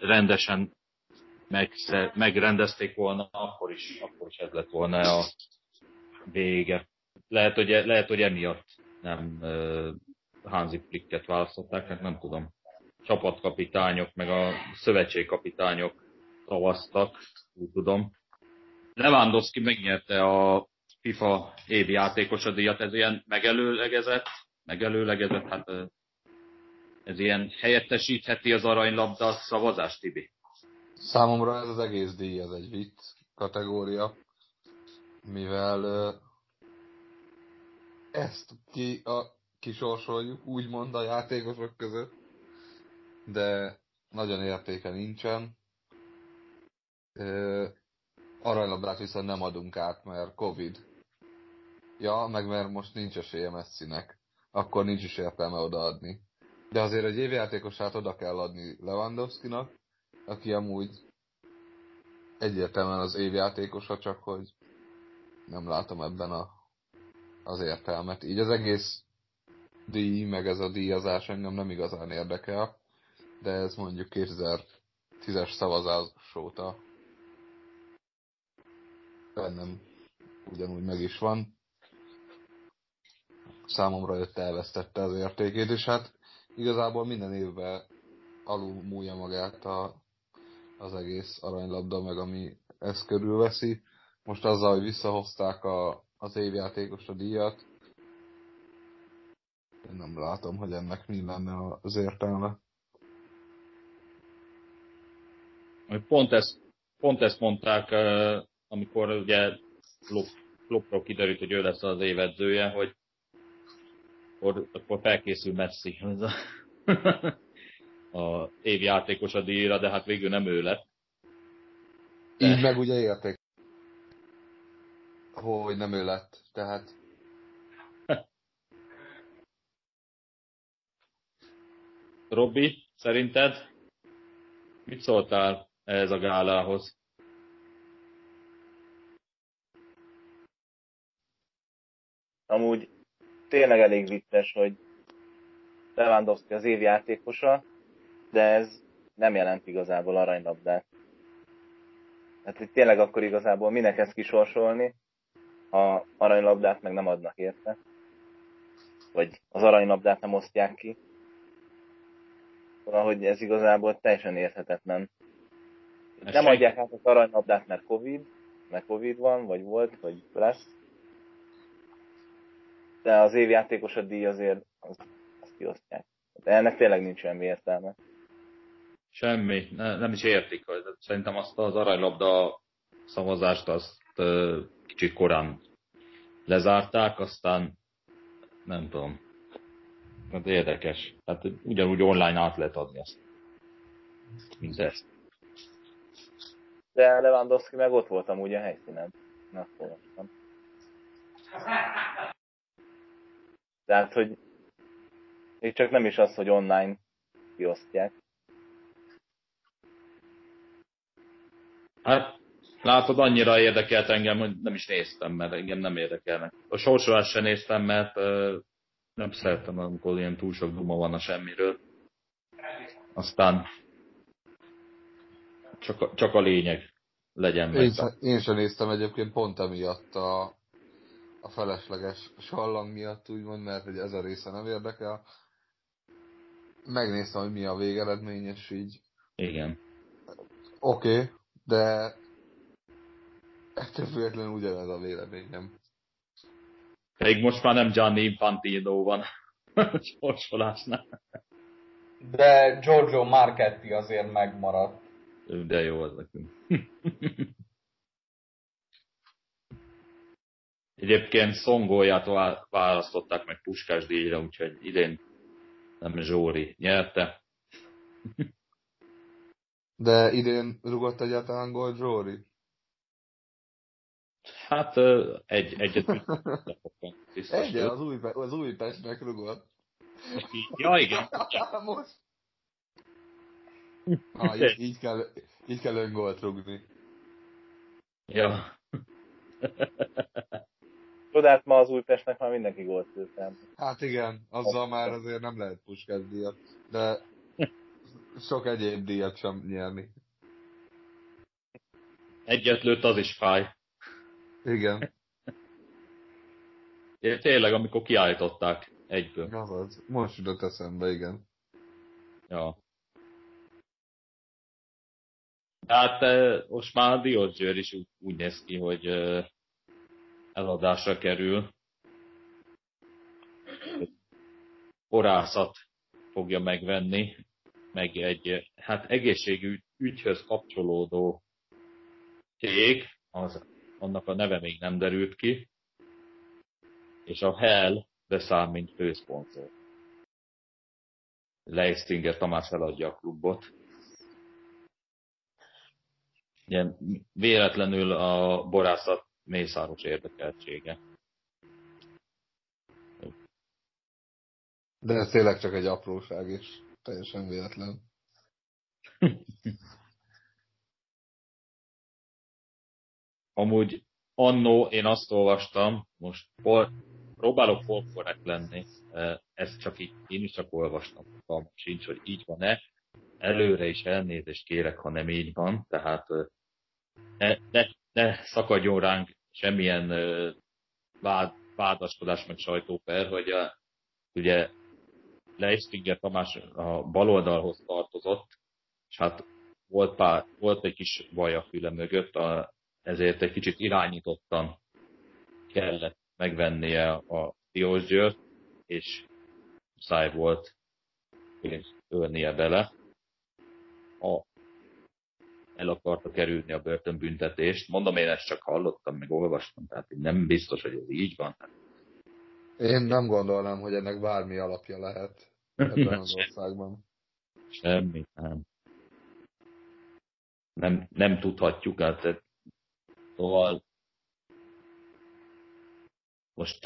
[SPEAKER 1] rendesen megsze, megrendezték volna, akkor is, akkor is ez lett volna a vége. Lehet, hogy, lehet, hogy emiatt nem Hansi Flicket választották, hát nem tudom. Csapatkapitányok, meg a szövetségkapitányok szavaztak, úgy tudom. Lewandowski megnyerte a FIFA évi játékosa díjat, ez ilyen megelőlegezett, megelőlegezett, hát ez ilyen helyettesítheti az aranylabda szavazást, Tibi?
[SPEAKER 4] Számomra ez az egész díj, ez egy vicc kategória, mivel ezt ki a, kisorsoljuk, úgymond a játékosok között, de nagyon értéke nincsen. Aranylabdát viszont nem adunk át, mert Covid. Ja, meg mert most nincs esélye messzinek. Akkor nincs is értelme odaadni. De azért egy évjátékosát oda kell adni Lewandowski-nak, aki amúgy egyértelműen az évjátékosa, csak hogy nem látom ebben a, az értelmet. Így az egész díj, meg ez a díjazás engem nem igazán érdekel, de ez mondjuk 2010-es szavazás óta bennem ugyanúgy meg is van. Számomra jött elvesztette az értékét, és hát igazából minden évben alul múlja magát a, az egész aranylabda, meg ami ezt körülveszi. Most azzal, hogy visszahozták a, az évjátékos a díjat, én nem látom, hogy ennek mi lenne az értelme.
[SPEAKER 1] Pont ezt, pont ezt mondták, amikor ugye Kloppról kiderült, hogy ő lesz az évedzője, hogy akkor, akkor felkészül Messi ez a, a évjátékos a díjra, de hát végül nem ő lett.
[SPEAKER 4] De... Így meg ugye érték, hogy nem ő lett, tehát
[SPEAKER 1] Robbi, szerinted mit szóltál ehhez a gálához?
[SPEAKER 3] Amúgy tényleg elég vicces, hogy Lewandowski az év játékosa, de ez nem jelent igazából aranylabdát. Hát itt tényleg akkor igazából minek ezt kisorsolni, ha aranylabdát meg nem adnak érte. Vagy az aranylabdát nem osztják ki. Valahogy ez igazából teljesen érthetetlen. Ez nem adják át az aranylabdát, mert Covid, mert Covid van, vagy volt, vagy lesz de az évjátékos a díj azért az, azt kiosztják. De ennek tényleg nincs semmi értelme.
[SPEAKER 1] Semmi, ne, nem is értik. Szerintem azt az aranylabda szavazást azt uh, kicsit korán lezárták, aztán nem tudom. Hát érdekes. Tehát ugyanúgy online át lehet adni azt. Mint ezt.
[SPEAKER 3] De Lewandowski meg ott voltam ugye a helyszínen. Na, Tehát, hogy még csak nem is az, hogy online kiosztják.
[SPEAKER 1] Hát, látod, annyira érdekelt engem, hogy nem is néztem, mert engem nem érdekelnek. A sorsolást sem néztem, mert uh, nem szeretem, amikor ilyen túl sok duma van a semmiről. Aztán csak a, csak a lényeg legyen
[SPEAKER 4] meg. Én, én sem néztem egyébként pont emiatt a, a felesleges sallang miatt, úgymond, mert hogy ez a része nem érdekel. Megnéztem, hogy mi a végeredmény, és így...
[SPEAKER 1] Igen.
[SPEAKER 4] Oké, okay, de ettől függetlenül ugyanez a véleményem.
[SPEAKER 1] Pedig most már nem Gianni Infantino van sorsolásnál.
[SPEAKER 2] De Giorgio Marchetti azért megmaradt.
[SPEAKER 1] De jó az nekünk. Egyébként Szongóját választották meg Puskás díjra, úgyhogy idén nem Zsóri nyerte.
[SPEAKER 4] De idén rugott egyáltalán gól Zsóri?
[SPEAKER 1] Hát egy, egyet
[SPEAKER 4] Egy, az, új, az Újpestnek rugott.
[SPEAKER 1] Ja, igen.
[SPEAKER 4] Most. Ha, így, így, kell, így kell öngolt rugni.
[SPEAKER 1] Ja.
[SPEAKER 3] Csodát ma az Újpestnek már mindenki gólt lőttem.
[SPEAKER 4] Hát igen, azzal már azért nem lehet Puskás díjat, de sok egyéb díjat sem nyerni.
[SPEAKER 1] Egyet lőtt, az is fáj.
[SPEAKER 4] Igen.
[SPEAKER 1] É, tényleg, amikor kiállították egyből.
[SPEAKER 4] Az, most jutott eszembe, igen.
[SPEAKER 1] Ja. Tehát eh, most már a Diosgyőr is úgy, úgy néz ki, hogy eh, eladásra kerül. Borászat fogja megvenni, meg egy hát egészségügy ügyhöz kapcsolódó cég, az, annak a neve még nem derült ki, és a Hell beszáll, mint főszponzor. Leistinger Tamás eladja a klubot. Ilyen véletlenül a borászat mészáros érdekeltsége.
[SPEAKER 4] De ez tényleg csak egy apróság, és teljesen véletlen.
[SPEAKER 1] Amúgy annó én azt olvastam, most for, próbálok folkorrekt lenni, ez csak így, én is csak olvastam, fogalmam sincs, hogy így van-e. Előre is elnézést kérek, ha nem így van, tehát ne, ne, ne szakadjon ránk semmilyen vád, vádaskodás meg sajtóper, hogy a, ugye Leistinger Tamás a baloldalhoz tartozott, és hát volt, pár, volt egy kis baj a füle mögött, a, ezért egy kicsit irányítottan kellett megvennie a Diósgyőrt, és száj volt ölnie bele. A, el akarta kerülni a börtönbüntetést. Mondom, én ezt csak hallottam, meg olvastam, tehát nem biztos, hogy ez így van.
[SPEAKER 4] Én nem gondolnám, hogy ennek bármi alapja lehet ebben az országban.
[SPEAKER 1] Semmi, nem. Nem, nem tudhatjuk, hát szóval most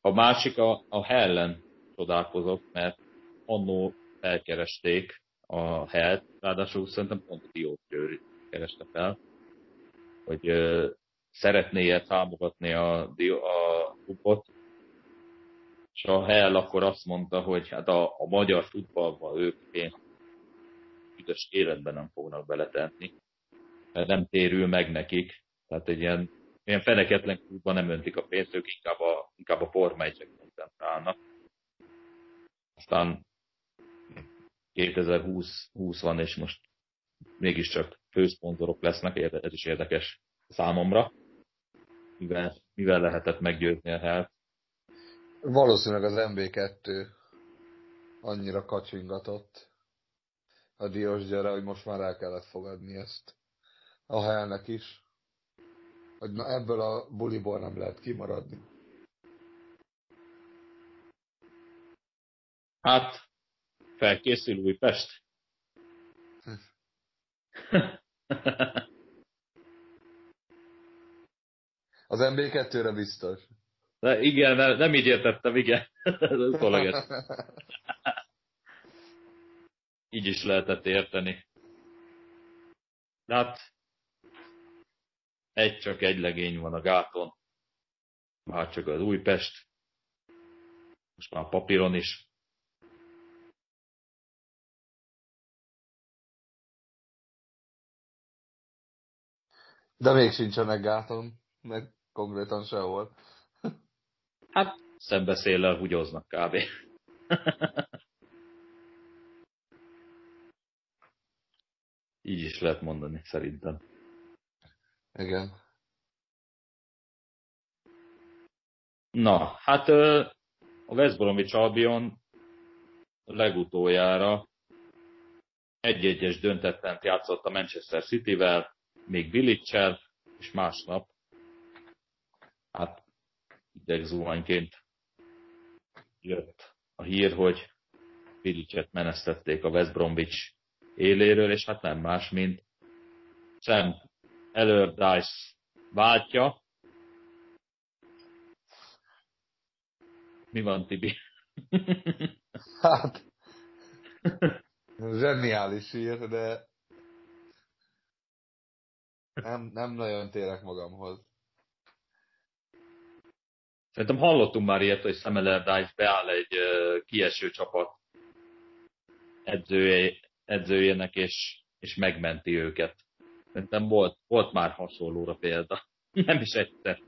[SPEAKER 1] a másik a, a Hellen csodálkozott, mert annó felkeresték a Hellt, ráadásul szerintem pont a Diót kereste fel, hogy szeretné-e támogatni a, a klubot, és a Hell akkor azt mondta, hogy hát a, a magyar futballban ők én üdös életben nem fognak beletenni, mert nem térül meg nekik. Tehát egy ilyen, ilyen feneketlen klubban nem öntik a pénzt, ők inkább a, inkább a Forma 1 koncentrálnak. Aztán 2020 20 van, és most mégiscsak főszponzorok lesznek, ez is érdekes számomra, mivel, mivel lehetett meggyőzni a Hellt
[SPEAKER 4] Valószínűleg az MB2 annyira kacsingatott a Diós gyere, hogy most már el kellett fogadni ezt a helnek is. Hogy na ebből a buliból nem lehet kimaradni.
[SPEAKER 1] Hát, felkészül Újpest.
[SPEAKER 4] Az MB2-re biztos.
[SPEAKER 1] De igen, nem, nem így értettem, igen. Ez így is lehetett érteni. De hát egy csak egy legény van a gáton. Már csak az Újpest. Most már a papíron is.
[SPEAKER 4] De még sincsenek gáton, meg konkrétan sehol.
[SPEAKER 1] Hát szembeszéllel húgyoznak kb. Így is lehet mondani, szerintem.
[SPEAKER 4] Igen.
[SPEAKER 1] Na, hát a West Bromwich Albion legutoljára egy-egyes döntettent játszott a Manchester City-vel, még Billicsel, és másnap hát idegzuhanyként jött a hír, hogy Vilicet menesztették a West Bromwich éléről, és hát nem más, mint Sam Allardyce váltja. Mi van, Tibi?
[SPEAKER 4] Hát, zseniális hír, de nem, nem nagyon térek magamhoz.
[SPEAKER 1] Szerintem hallottunk már ilyet, hogy Sam Allardyce beáll egy kieső csapat edzője, edzőjének, és, és megmenti őket. Szerintem volt, volt már hasonlóra példa. Nem is egyszer.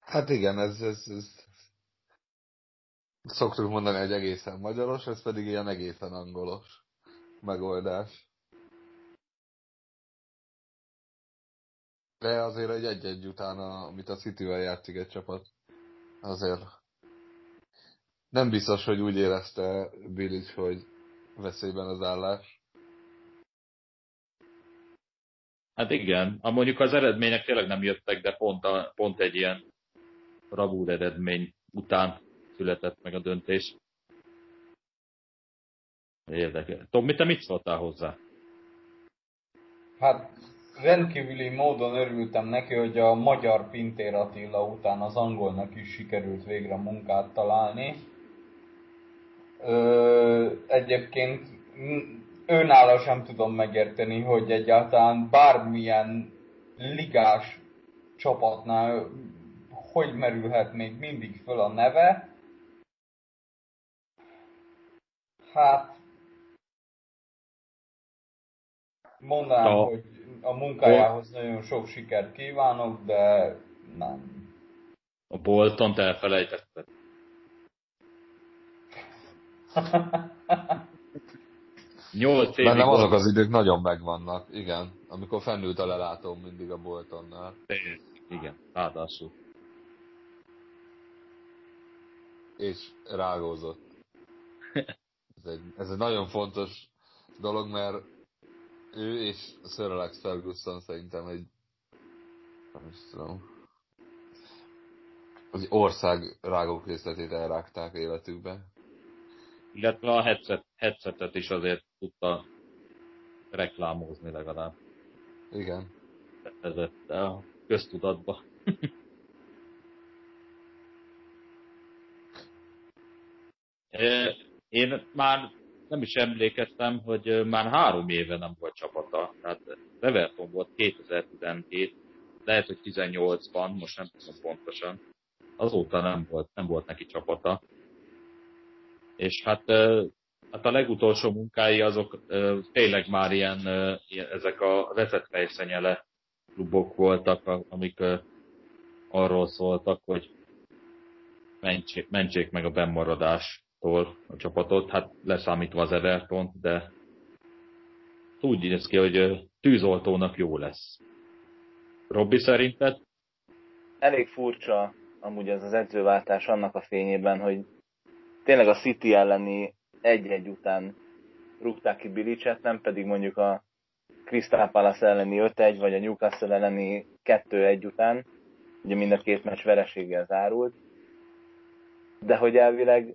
[SPEAKER 4] Hát igen, ez, ez, ez szoktuk mondani, egy egészen magyaros, ez pedig ilyen egészen angolos. megoldás. De azért egy egy-egy utána, amit a City-vel játszik egy csapat, azért nem biztos, hogy úgy érezte Billich, hogy veszélyben az állás.
[SPEAKER 1] Hát igen, a mondjuk az eredmények tényleg nem jöttek, de pont, a, pont egy ilyen bravúr eredmény után született meg a döntés. Érdekel. Tomi, te mit szóltál hozzá?
[SPEAKER 2] Hát rendkívüli módon örültem neki, hogy a magyar Pintér Attila után az angolnak is sikerült végre munkát találni. Ö, egyébként őnála sem tudom megérteni, hogy egyáltalán bármilyen ligás csapatnál hogy merülhet még mindig föl a neve. Hát mondanám, a, hogy a munkájához nagyon sok sikert kívánok, de nem.
[SPEAKER 1] A Bolton elfelejtetted. Nyolc évig
[SPEAKER 4] Bennem azok az idők nagyon megvannak, igen. Amikor fennült a lelátóm mindig a Boltonnál.
[SPEAKER 1] Igen, ráadásul.
[SPEAKER 4] És rágózott. Ez egy, ez egy nagyon fontos dolog, mert ő és Sir Alex Ferguson szerintem egy nem is tudom, az ország rágókészletét elrágták életükbe.
[SPEAKER 1] Illetve a headset, headsetet is azért tudta reklámozni legalább.
[SPEAKER 4] Igen.
[SPEAKER 1] Vezette a köztudatba. Én már nem is emlékeztem, hogy már három éve nem volt csapata. Tehát Everton volt 2017, lehet, hogy 18-ban, most nem tudom pontosan. Azóta nem volt, nem volt neki csapata. És hát, hát a legutolsó munkái azok tényleg már ilyen, ezek a vezetfejszenyele klubok voltak, amik arról szóltak, hogy mentsék, mentsék meg a bennmaradástól a csapatot, hát leszámítva az everton de úgy néz ki, hogy tűzoltónak jó lesz. Robbi szerinted?
[SPEAKER 3] Elég furcsa amúgy ez az edzőváltás annak a fényében, hogy tényleg a City elleni egy-egy után rúgták ki Bilicset, nem pedig mondjuk a Crystal Palace elleni 5-1, vagy a Newcastle elleni 2-1 után, ugye mind a két meccs vereséggel zárult, de hogy elvileg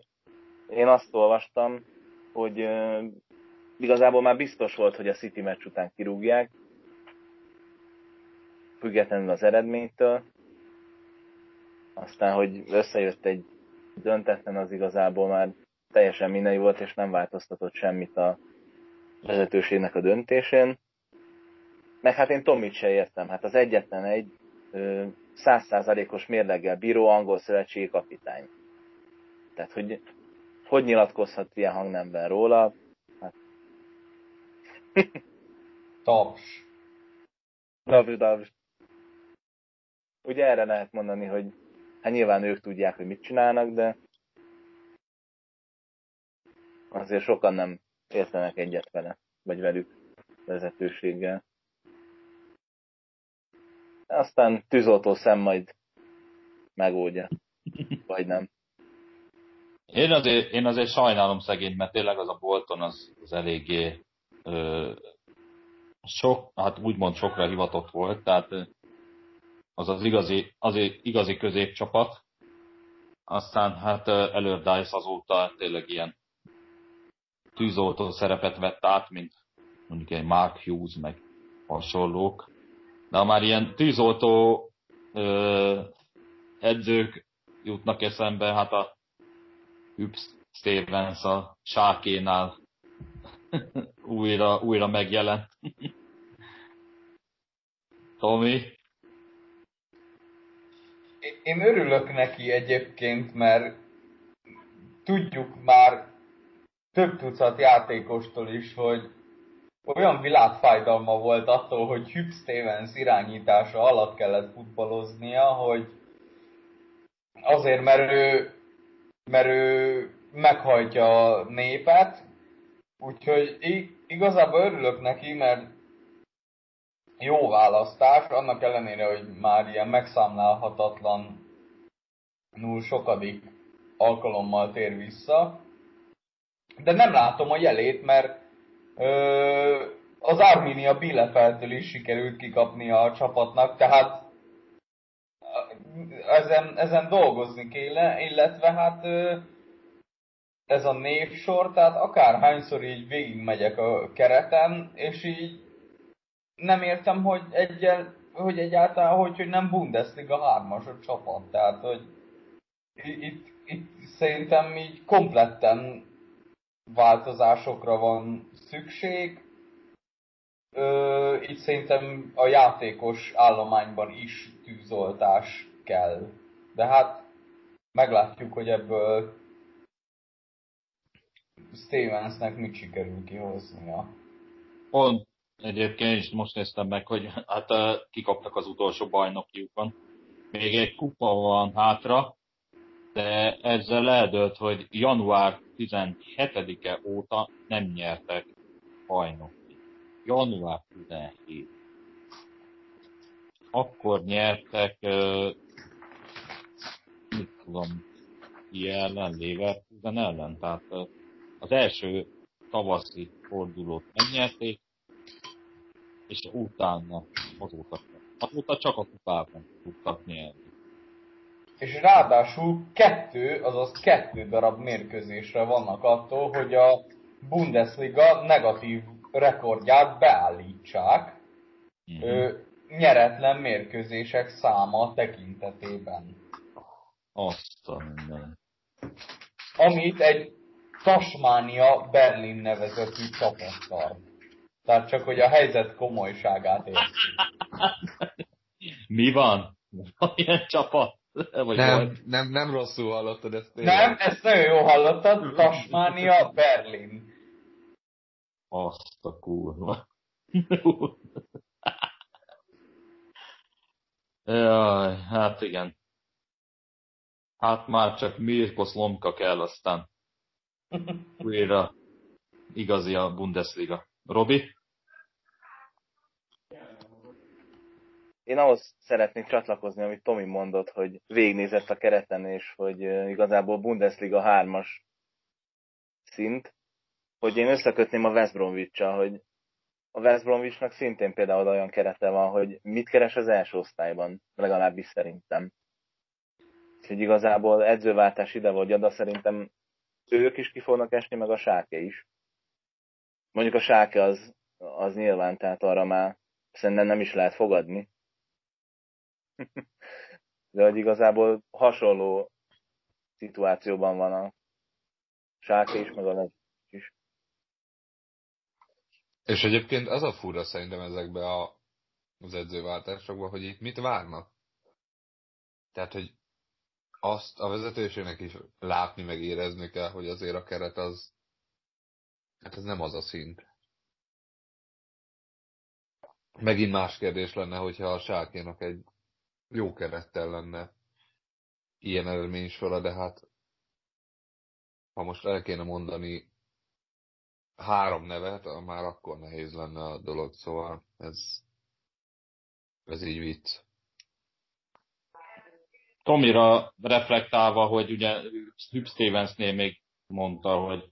[SPEAKER 3] én azt olvastam, hogy uh, igazából már biztos volt, hogy a City meccs után kirúgják, függetlenül az eredménytől, aztán, hogy összejött egy döntetlen, az igazából már teljesen mindegy volt, és nem változtatott semmit a vezetőségnek a döntésén. Meg hát én Tomit se értem, hát az egyetlen egy százszázalékos mérleggel bíró angol szövetségi kapitány. Tehát, hogy hogy nyilatkozhat ilyen hangnemben róla? Hát...
[SPEAKER 2] Taps.
[SPEAKER 3] Taps, taps. Ugye erre lehet mondani, hogy hát nyilván ők tudják, hogy mit csinálnak, de azért sokan nem értenek egyet vele, vagy velük vezetőséggel. Aztán tűzoltó szem majd megoldja, vagy nem.
[SPEAKER 1] Én azért, én azért sajnálom szegényt, mert tényleg az a Bolton az, az eléggé ö, sok, hát úgymond sokra hivatott volt, tehát az az igazi, az igazi középcsapat. Aztán hát Dice azóta tényleg ilyen tűzoltó szerepet vett át, mint mondjuk egy Mark Hughes, meg hasonlók. De ha már ilyen tűzoltó ö, edzők jutnak eszembe, hát a Hübs Stevens a sákénál újra, újra megjelent. Tomi?
[SPEAKER 2] Én örülök neki egyébként, mert tudjuk már több tucat játékostól is, hogy olyan világfájdalma volt attól, hogy Hugh Stevens irányítása alatt kellett futballoznia, hogy azért, mert ő, mert ő meghajtja a népet, úgyhogy igazából örülök neki, mert jó választás, annak ellenére, hogy már ilyen megszámlálhatatlan null sokadik alkalommal tér vissza. De nem látom a jelét, mert ö, az Arminia Bielefeldtől is sikerült kikapni a csapatnak, tehát ezen, ezen dolgozni kéne, illetve hát ö, ez a névsor, tehát akárhányszor így végigmegyek a kereten, és így nem értem, hogy, egyen, hogy egyáltalán, hogy, hogy nem Bundesliga 3 a csapat. Tehát, hogy itt, itt szerintem így kompletten változásokra van szükség. Ö, itt szerintem a játékos állományban is tűzoltás kell. De hát meglátjuk, hogy ebből Stevensnek mit sikerül kihoznia.
[SPEAKER 1] Pont egyébként is most néztem meg, hogy hát kikaptak az utolsó bajnokjukon. Még egy kupa van hátra, de ezzel eldőlt, hogy január 17-e óta nem nyertek bajnok. Január 17. Akkor nyertek, mit tudom, ki ellen, Leverkusen ellen, tehát az első tavaszi fordulót megnyerték, és utána azóta, azóta csak a kupában tudtak nyerni.
[SPEAKER 2] És ráadásul kettő, azaz kettő darab mérkőzésre vannak attól, hogy a Bundesliga negatív rekordját beállítsák uh-huh. ö, nyeretlen mérkőzések száma tekintetében.
[SPEAKER 1] Azt a minden.
[SPEAKER 2] Amit egy Tasmania Berlin nevezetű csapat tart. Tehát csak, hogy a helyzet komolyságát értsük.
[SPEAKER 1] Mi van? Ilyen csapat?
[SPEAKER 4] Vagy nem, nem, nem rosszul hallottad ezt.
[SPEAKER 2] Tényleg. Nem, ezt nagyon jó hallottad. Tasmania Berlin.
[SPEAKER 1] Azt a kurva. Jaj, hát igen. Hát már csak Mirko Slomka kell aztán újra igazi a Bundesliga. Robi?
[SPEAKER 3] Én ahhoz szeretnék csatlakozni, amit Tomi mondott, hogy végnézett a kereten, és hogy igazából Bundesliga 3-as szint, hogy én összekötném a West bromwich hogy a West Bromwichnak szintén például olyan kerete van, hogy mit keres az első osztályban, legalábbis szerintem. Hogy igazából edzőváltás ide vagy oda, szerintem ők is ki fognak esni, meg a sáke is. Mondjuk a sáke az, az nyilván, tehát arra már szerintem nem is lehet fogadni. De hogy igazából hasonló szituációban van a sáke is, meg a leg is.
[SPEAKER 4] És egyébként az a fura szerintem ezekbe a, az edzőváltásokban, hogy itt mit várnak. Tehát, hogy azt a vezetőségnek is látni, meg érezni kell, hogy azért a keret az, hát ez nem az a szint. Megint más kérdés lenne, hogyha a Sákénak egy jó kerettel lenne ilyen eredmény sorra, de hát ha most el kéne mondani három nevet, már akkor nehéz lenne a dolog, szóval ez, ez így vicc.
[SPEAKER 1] Tomira reflektálva, hogy ugye Hüb Stevensnél még mondta, hogy,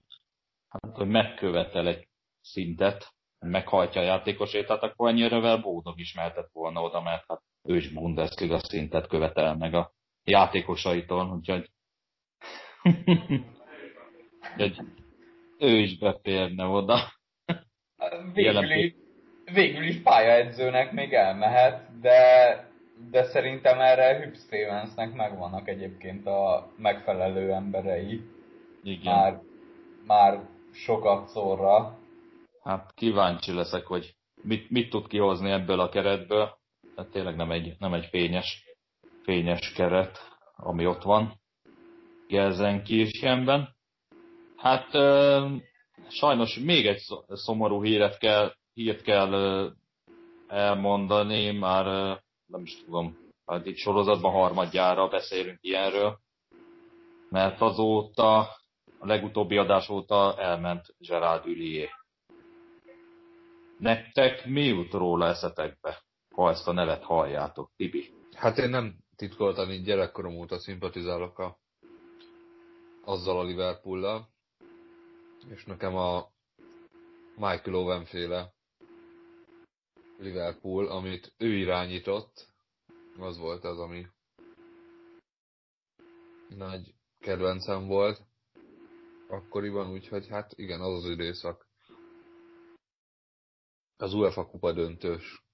[SPEAKER 1] hát, hogy megkövetel egy szintet, meghajtja a játékosét, tehát akkor ennyire boldog is mehetett volna oda, mert hát ő is Bundesliga szintet követel meg a játékosaitól, úgyhogy, úgyhogy ő is beférne oda.
[SPEAKER 2] Végül is, végül is pályaedzőnek még elmehet, de de szerintem erre Hüb Stevensnek megvannak egyébként a megfelelő emberei. Igen. Már, már sokat szorra.
[SPEAKER 1] Hát kíváncsi leszek, hogy mit, mit tud kihozni ebből a keretből. Tehát tényleg nem egy, nem egy fényes, fényes keret, ami ott van Gelsenkirchenben. Hát sajnos még egy szomorú híret kell, hírt kell elmondani, már nem is tudom, addig sorozatban harmadjára beszélünk ilyenről, mert azóta, a legutóbbi adás óta elment Gerard Ulié. Nektek mi jut róla eszetekbe, ha ezt a nevet halljátok, Tibi?
[SPEAKER 4] Hát én nem titkoltan így gyerekkorom óta szimpatizálok a, azzal a Liverpool-lal, és nekem a Michael Owen féle Liverpool, amit ő irányított, az volt az, ami nagy kedvencem volt akkoriban, úgyhogy hát igen, az az időszak. Az UEFA kupa döntős.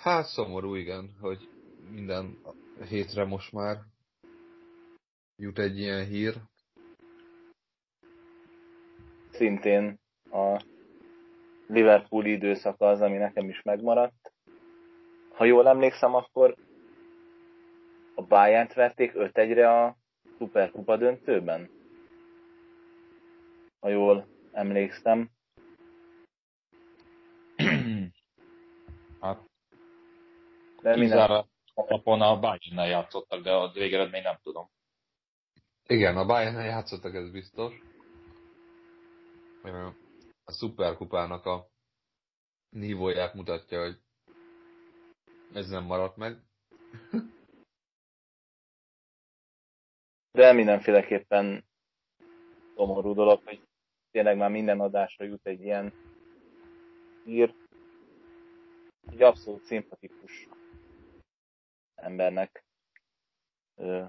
[SPEAKER 4] Hát szomorú, igen, hogy minden hétre most már jut egy ilyen hír.
[SPEAKER 3] Szintén a Liverpool időszaka az, ami nekem is megmaradt. Ha jól emlékszem, akkor a Bayern-t verték 5-1-re a Superkupa döntőben. Ha jól emlékszem.
[SPEAKER 1] hát
[SPEAKER 3] De
[SPEAKER 1] kizárólag napon a bayern játszottak, de a végeredmény nem tudom.
[SPEAKER 4] Igen, a bayern játszottak, ez biztos. A szuperkupának a nívóját mutatja, hogy ez nem maradt meg.
[SPEAKER 3] de mindenféleképpen szomorú dolog, hogy tényleg már minden adásra jut egy ilyen hír. Egy abszolút szimpatikus embernek ö,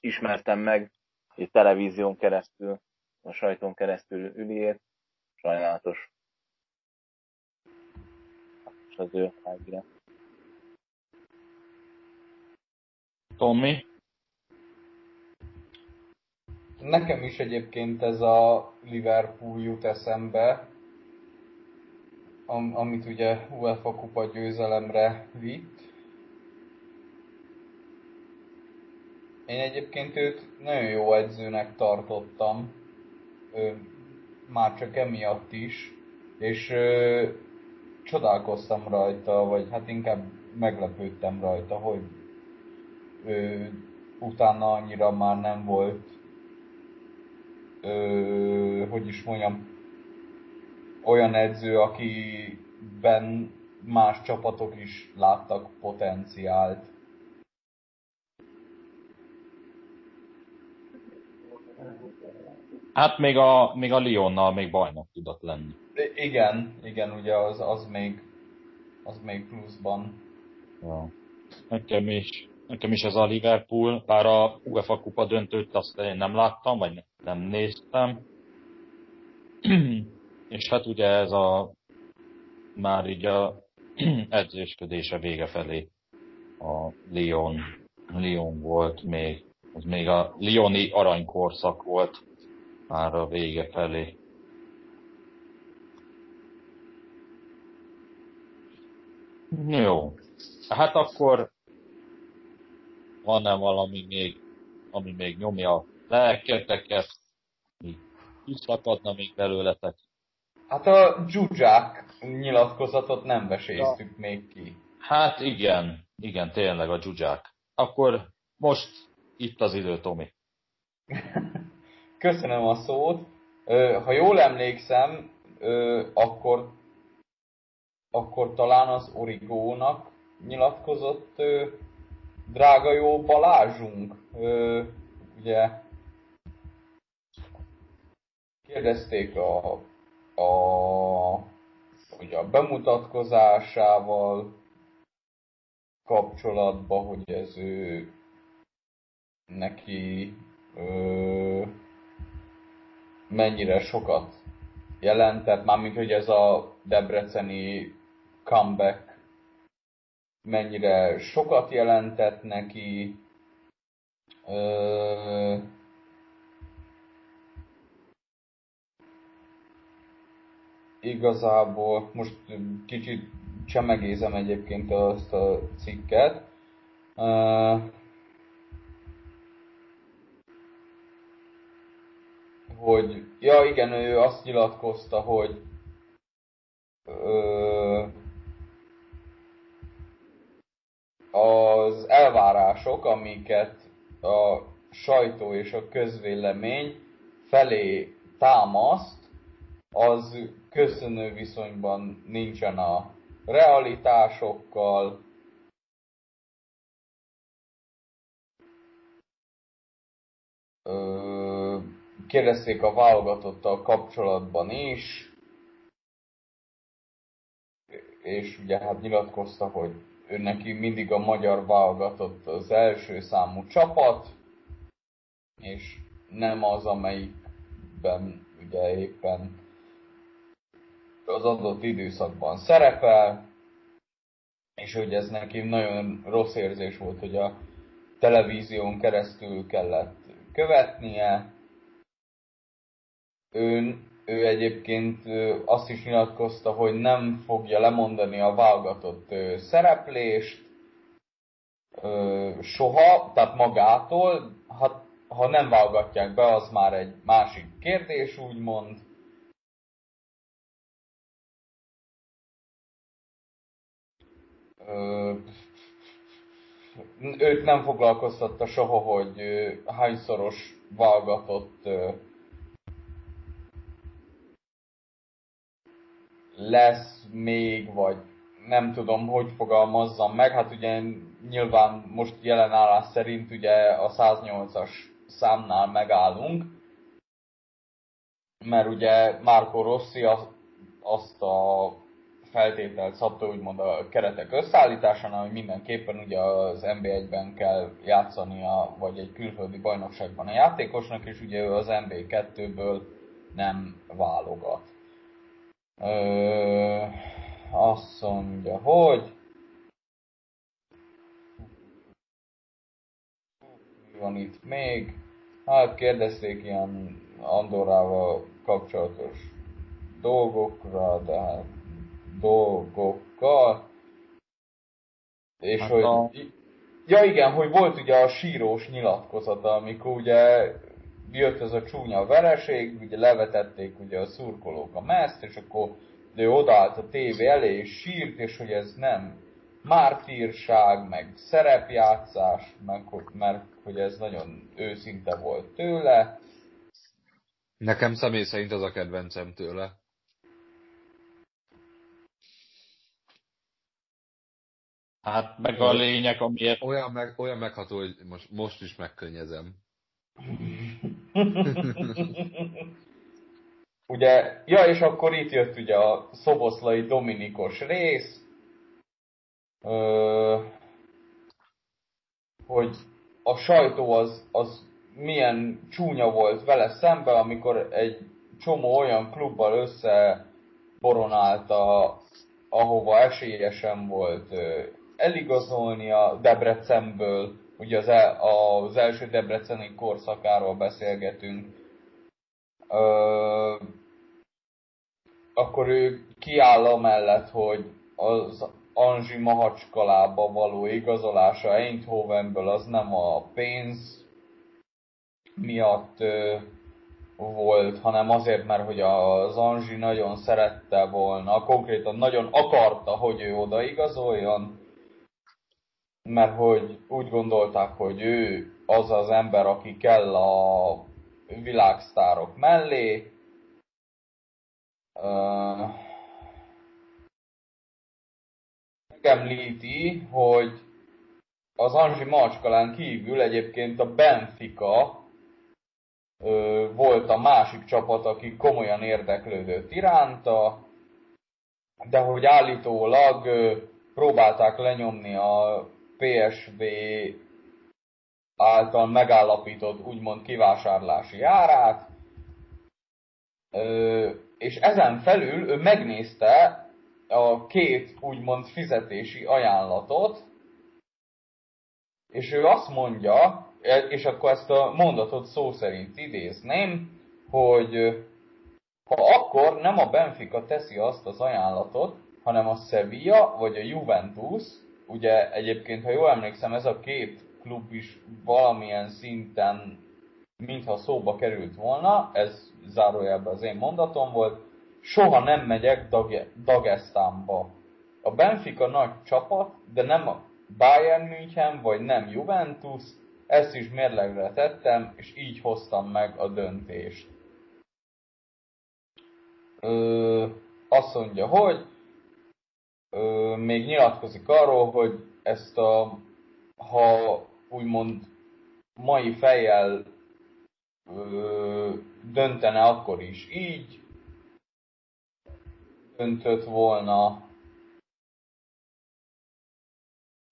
[SPEAKER 3] ismertem meg egy televízión keresztül, a sajtón keresztül üliét. Sajnálatos. És az ő hágira.
[SPEAKER 1] Tommy?
[SPEAKER 2] Nekem is egyébként ez a Liverpool jut eszembe, am, amit ugye UEFA kupa győzelemre vitt. Én egyébként őt nagyon jó edzőnek tartottam, ö, már csak emiatt is, és ö, csodálkoztam rajta, vagy hát inkább meglepődtem rajta, hogy ö, utána annyira már nem volt ö, hogy is mondjam, olyan edző, akiben más csapatok is láttak potenciált.
[SPEAKER 1] Hát még a, még a Lyonnal még bajnok tudott lenni.
[SPEAKER 2] Igen, igen, ugye az, az még az még pluszban.
[SPEAKER 1] Ja. Nekem is, nekem is ez a Liverpool, bár a UEFA kupa döntőt azt én nem láttam, vagy ne- nem néztem. És hát ugye ez a már így a edzősködése vége felé a Lyon, Lyon volt még, az még a Lyoni aranykorszak volt már a vége felé. Jó. Hát akkor van-e valami még, ami még nyomja a lelketeket, mi kiszakadna még belőletek?
[SPEAKER 2] Hát a Zsuzsák nyilatkozatot nem veséztük ja. még ki.
[SPEAKER 1] Hát igen, igen, tényleg a dzsuzsák. Akkor most itt az idő, Tomi.
[SPEAKER 2] Köszönöm a szót. Ha jól emlékszem, akkor, akkor talán az Origónak nyilatkozott drága jó Balázsunk. Ugye kérdezték a, a, ugye a bemutatkozásával kapcsolatban, hogy ez ő neki mennyire sokat jelentett, mármint hogy ez a debreceni comeback mennyire sokat jelentett neki. Ö, igazából most kicsit csemegézem egyébként azt a cikket. Ö, hogy, ja igen, ő azt nyilatkozta, hogy ö, az elvárások, amiket a sajtó és a közvélemény felé támaszt, az köszönő viszonyban nincsen a realitásokkal, kérdezték a válogatottal kapcsolatban is, és ugye hát nyilatkozta, hogy ő neki mindig a magyar válogatott az első számú csapat, és nem az, amelyikben ugye éppen az adott időszakban szerepel, és hogy ez neki nagyon rossz érzés volt, hogy a televízión keresztül kellett követnie. Ő, ő egyébként azt is nyilatkozta, hogy nem fogja lemondani a válogatott szereplést soha, tehát magától. Ha, ha nem válogatják be, az már egy másik kérdés, úgymond. őt nem foglalkoztatta soha, hogy hányszoros válogatott lesz még, vagy nem tudom, hogy fogalmazzam meg. Hát ugye nyilván most jelen állás szerint ugye a 108-as számnál megállunk, mert ugye Marco Rossi azt a feltételt szabta úgymond a keretek összeállításánál, hogy mindenképpen ugye az NB1-ben kell játszania, vagy egy külföldi bajnokságban a játékosnak, és ugye ő az NB2-ből nem válogat. Ö, azt mondja, hogy mi van itt még? Hát kérdezték ilyen Andorával kapcsolatos dolgokra, de hát dolgokkal. És hát hogy... A... Ja igen, hogy volt ugye a sírós nyilatkozata, amikor ugye jött ez a csúnya vereség, ugye levetették ugye a szurkolók a mezt, és akkor ő odaállt a tévé elé, és sírt, és hogy ez nem mártírság, meg szerepjátszás, meg hogy, mert hogy ez nagyon őszinte volt tőle.
[SPEAKER 4] Nekem személy szerint az a kedvencem tőle.
[SPEAKER 1] Hát meg a lényeg, amiért...
[SPEAKER 4] Olyan, meg, olyan megható, hogy most, most is megkönnyezem.
[SPEAKER 2] ugye, ja, és akkor itt jött ugye a szoboszlai Dominikos rész, ö, hogy a sajtó az, az milyen csúnya volt vele szembe, amikor egy csomó olyan klubbal összeboronálta, ahova esélyesen volt eligazolni a Debrecenből, ugye az, el, az első debreceni korszakáról beszélgetünk, ö, akkor ő kiáll amellett, hogy az Anzsi Mahacskalába való igazolása Eindhovenből az nem a pénz miatt ö, volt, hanem azért, mert hogy az Anzsi nagyon szerette volna, konkrétan nagyon akarta, hogy ő odaigazoljon, mert hogy úgy gondolták, hogy ő az az ember, aki kell a világsztárok mellé. Megemlíti, hogy az Anzsi Macskalán kívül egyébként a Benfica volt a másik csapat, aki komolyan érdeklődött iránta, de hogy állítólag uh, próbálták lenyomni a PSV által megállapított úgymond kivásárlási árát, és ezen felül ő megnézte a két úgymond fizetési ajánlatot, és ő azt mondja, és akkor ezt a mondatot szó szerint idézném, hogy ha akkor nem a Benfica teszi azt az ajánlatot, hanem a Sevilla vagy a Juventus, ugye egyébként, ha jól emlékszem, ez a két klub is valamilyen szinten mintha szóba került volna, ez zárójelben az én mondatom volt, soha nem megyek Dagestánba. A Benfica nagy csapat, de nem a Bayern München, vagy nem Juventus, ezt is mérlegre tettem, és így hoztam meg a döntést. ö, azt mondja, hogy ö, még nyilatkozik arról, hogy ezt a, ha úgymond mai fejjel ö, döntene, akkor is így döntött volna.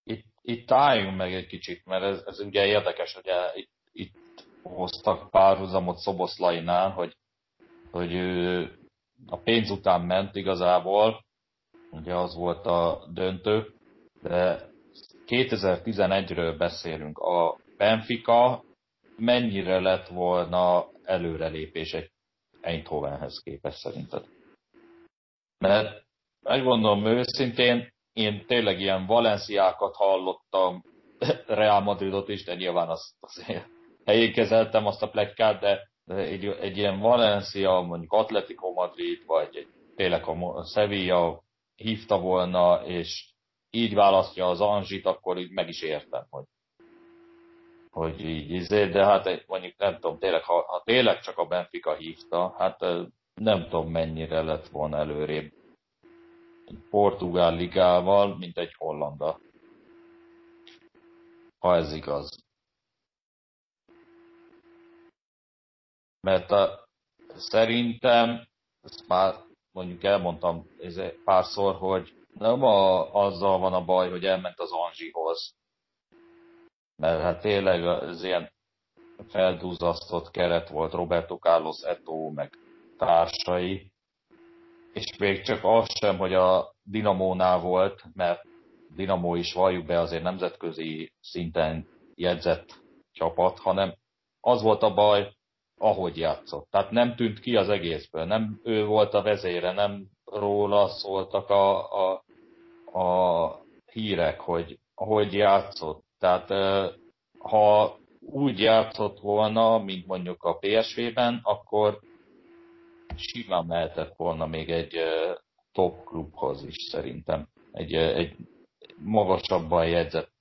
[SPEAKER 1] Itt, itt álljunk meg egy kicsit, mert ez, ez ugye érdekes, hogy itt, itt hoztak párhuzamot Szoboszlainál, hogy, hogy ő a pénz után ment igazából, ugye az volt a döntő, de 2011-ről beszélünk. A Benfica mennyire lett volna előrelépés egy Eindhovenhez képest szerinted? Mert megmondom őszintén, én tényleg ilyen Valenciákat hallottam, Real Madridot is, de nyilván azt azért helyén kezeltem azt a plekkát, de egy, egy ilyen Valencia, mondjuk Atletico Madrid, vagy egy, tényleg a Sevilla hívta volna, és így választja az Anzsit, akkor így meg is értem, hogy, hogy így izé, de hát mondjuk nem tudom, tényleg, ha, ha tényleg csak a Benfica hívta, hát nem tudom mennyire lett volna előrébb portugál ligával, mint egy hollanda. Ha ez igaz. Mert a, szerintem, ezt már mondjuk elmondtam párszor, hogy nem a, azzal van a baj, hogy elment az Anzsihoz. Mert hát tényleg az ilyen feldúzasztott keret volt Roberto Carlos Eto, meg társai. És még csak az sem, hogy a Dinamónál volt, mert Dinamo is valljuk be azért nemzetközi szinten jegyzett csapat, hanem az volt a baj, ahogy játszott. Tehát nem tűnt ki az egészből, nem ő volt a vezére, nem róla szóltak a, a, a hírek, hogy ahogy játszott. Tehát ha úgy játszott volna, mint mondjuk a PSV-ben, akkor simán mehetett volna még egy top klubhoz is szerintem. Egy, egy magasabban jegyzett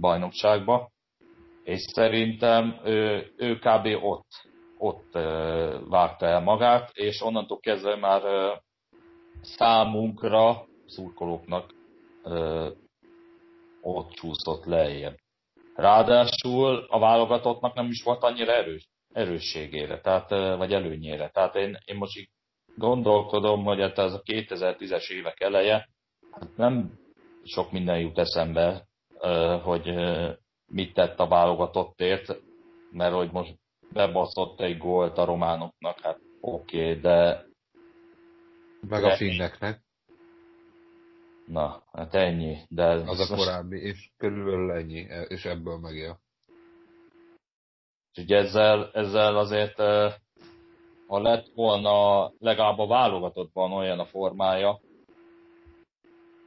[SPEAKER 1] bajnokságba. És szerintem ő, ő kb. ott ott vágta el magát, és onnantól kezdve már számunkra, szurkolóknak ott csúszott lejjebb. Ráadásul a válogatottnak nem is volt annyira erős, erősségére, tehát, vagy előnyére. Tehát én, én most így gondolkodom, hogy hát ez a 2010-es évek eleje, hát nem sok minden jut eszembe, hogy mit tett a válogatottért, mert hogy most bebaszott egy gólt a románoknak, hát oké, okay, de...
[SPEAKER 4] Meg de... a finneknek.
[SPEAKER 1] Na, hát ennyi. De
[SPEAKER 4] az a korábbi, és körülbelül ennyi, és ebből megél.
[SPEAKER 1] Úgyhogy ezzel, ezzel azért, ha lett volna legalább a válogatottban olyan a formája,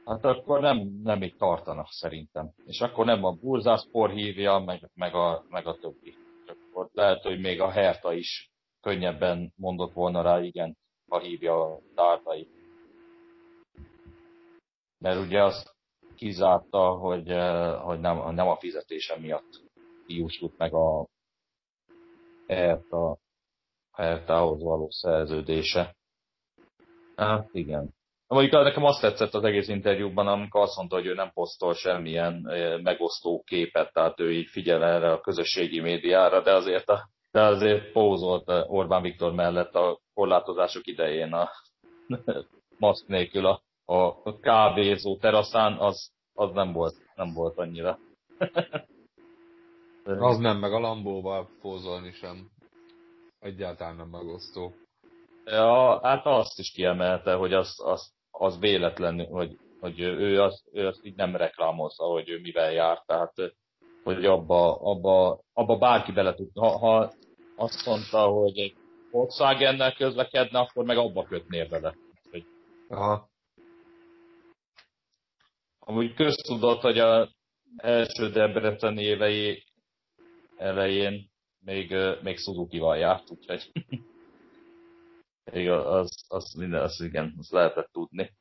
[SPEAKER 1] hát akkor nem, nem itt tartanak szerintem. És akkor nem a Burzászpor hívja, meg, meg, a, meg a többi akkor lehet, hogy még a Herta is könnyebben mondott volna rá igen, ha hívja a tártai. Mert ugye azt kizárta, hogy, eh, hogy nem, nem a fizetése miatt kiúsult meg a Herta, Hertához való szerződése. Hát igen. Mondjuk nekem azt tetszett az egész interjúban, amikor azt mondta, hogy ő nem posztol semmilyen megosztó képet, tehát ő így figyel erre a közösségi médiára, de azért, a, de azért pózolt Orbán Viktor mellett a korlátozások idején a maszk nélkül a, a kávézó teraszán, az, az nem, volt, nem volt annyira.
[SPEAKER 4] az nem, meg a Lambóval pózolni sem. Egyáltalán nem megosztó.
[SPEAKER 1] Ja, hát azt is kiemelte, hogy az, az, az véletlen, hogy, hogy ő, azt, ő azt így nem reklámozza, hogy ő mivel jár, tehát hogy abba, abba, abba bárki bele tud. Ha, ha azt mondta, hogy egy Volkswagennel közlekedne, akkor meg abba kötnél vele. Hogy...
[SPEAKER 4] Aha.
[SPEAKER 1] Amúgy köztudott, hogy a első Debrecen évei elején még, még Suzuki-val járt, úgyhogy igen, az, az minden, az igen, az lehetett tudni.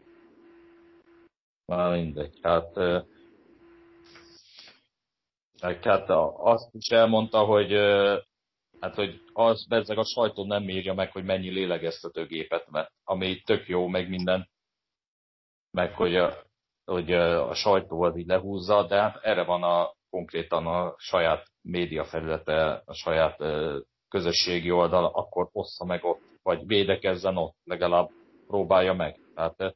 [SPEAKER 1] Már mindegy, hát meg hát azt is elmondta, hogy Hát, hogy az bezzeg a sajtó nem írja meg, hogy mennyi lélegeztetőgépet vett, ami tök jó, meg minden, meg hogy a, hogy a sajtó az így lehúzza, de hát erre van a konkrétan a saját média felülete, a saját közösségi oldal, akkor ossza meg ott, vagy védekezzen ott, legalább próbálja meg. Tehát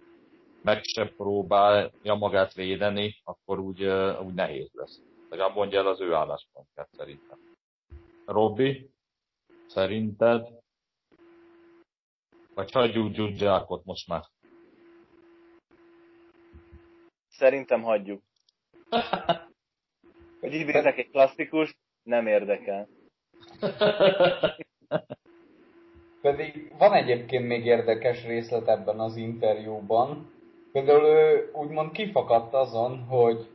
[SPEAKER 1] meg sem próbálja magát védeni, akkor úgy, úgy nehéz lesz. Legalább mondja el az ő álláspontját szerintem. Robbi, szerinted? Vagy hagyjuk Gyurgyákot most már?
[SPEAKER 3] Szerintem hagyjuk. Hogy idézek egy klasszikus, nem érdekel.
[SPEAKER 2] Pedig van egyébként még érdekes részlet ebben az interjúban. Például ő úgymond kifakadt azon, hogy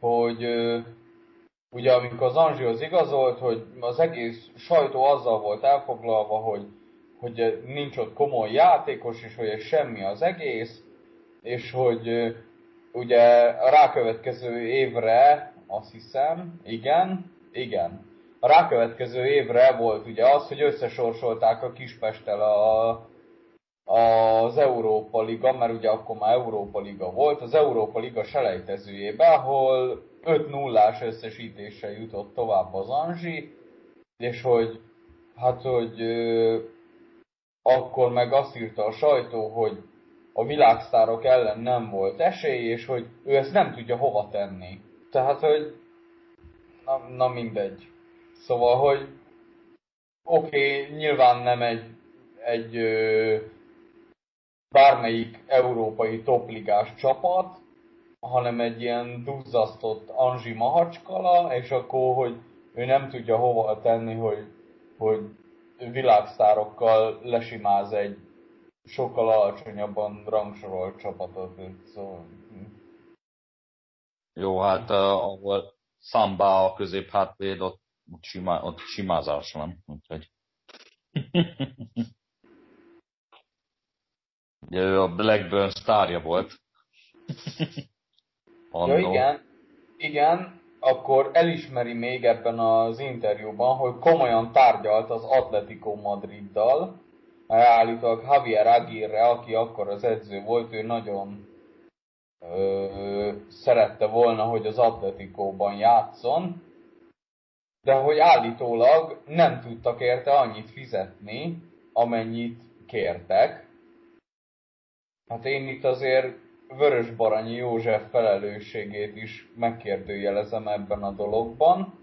[SPEAKER 2] hogy ugye amikor az Anzsihoz igazolt, hogy az egész sajtó azzal volt elfoglalva, hogy, hogy nincs ott komoly játékos, és hogy ez semmi az egész, és hogy ugye a rákövetkező évre, azt hiszem, igen, igen, a rákövetkező évre volt ugye az, hogy összesorsolták a Kispesttel a, az Európa Liga, mert ugye akkor már Európa Liga volt, az Európa Liga selejtezőjébe, ahol 5 0 összesítéssel jutott tovább az Anzsi, és hogy hát, hogy ö, akkor meg azt írta a sajtó, hogy a világsztárok ellen nem volt esély, és hogy ő ezt nem tudja hova tenni. Tehát, hogy na, na mindegy. Szóval, hogy oké, okay, nyilván nem egy, egy ö, bármelyik európai topligás csapat, hanem egy ilyen duzzasztott Anzsi Mahacskala, és akkor, hogy ő nem tudja hova tenni, hogy, hogy világszárokkal lesimáz egy sokkal alacsonyabban rangsorolt csapatot. Szóval...
[SPEAKER 1] Jó, hát uh, ahol Szamba a közép hátvéd, ott, ott, sima, ott simázás van, úgyhogy... Ugye ő a Blackburn sztárja volt.
[SPEAKER 2] ja, igen, igen, akkor elismeri még ebben az interjúban, hogy komolyan tárgyalt az Atletico Madriddal, állítólag Javier Aguirre, aki akkor az edző volt, ő nagyon ö, szerette volna, hogy az Atletikóban játszon, de hogy állítólag nem tudtak érte annyit fizetni, amennyit kértek, Hát én itt azért Vörös Baranyi József felelősségét is megkérdőjelezem ebben a dologban.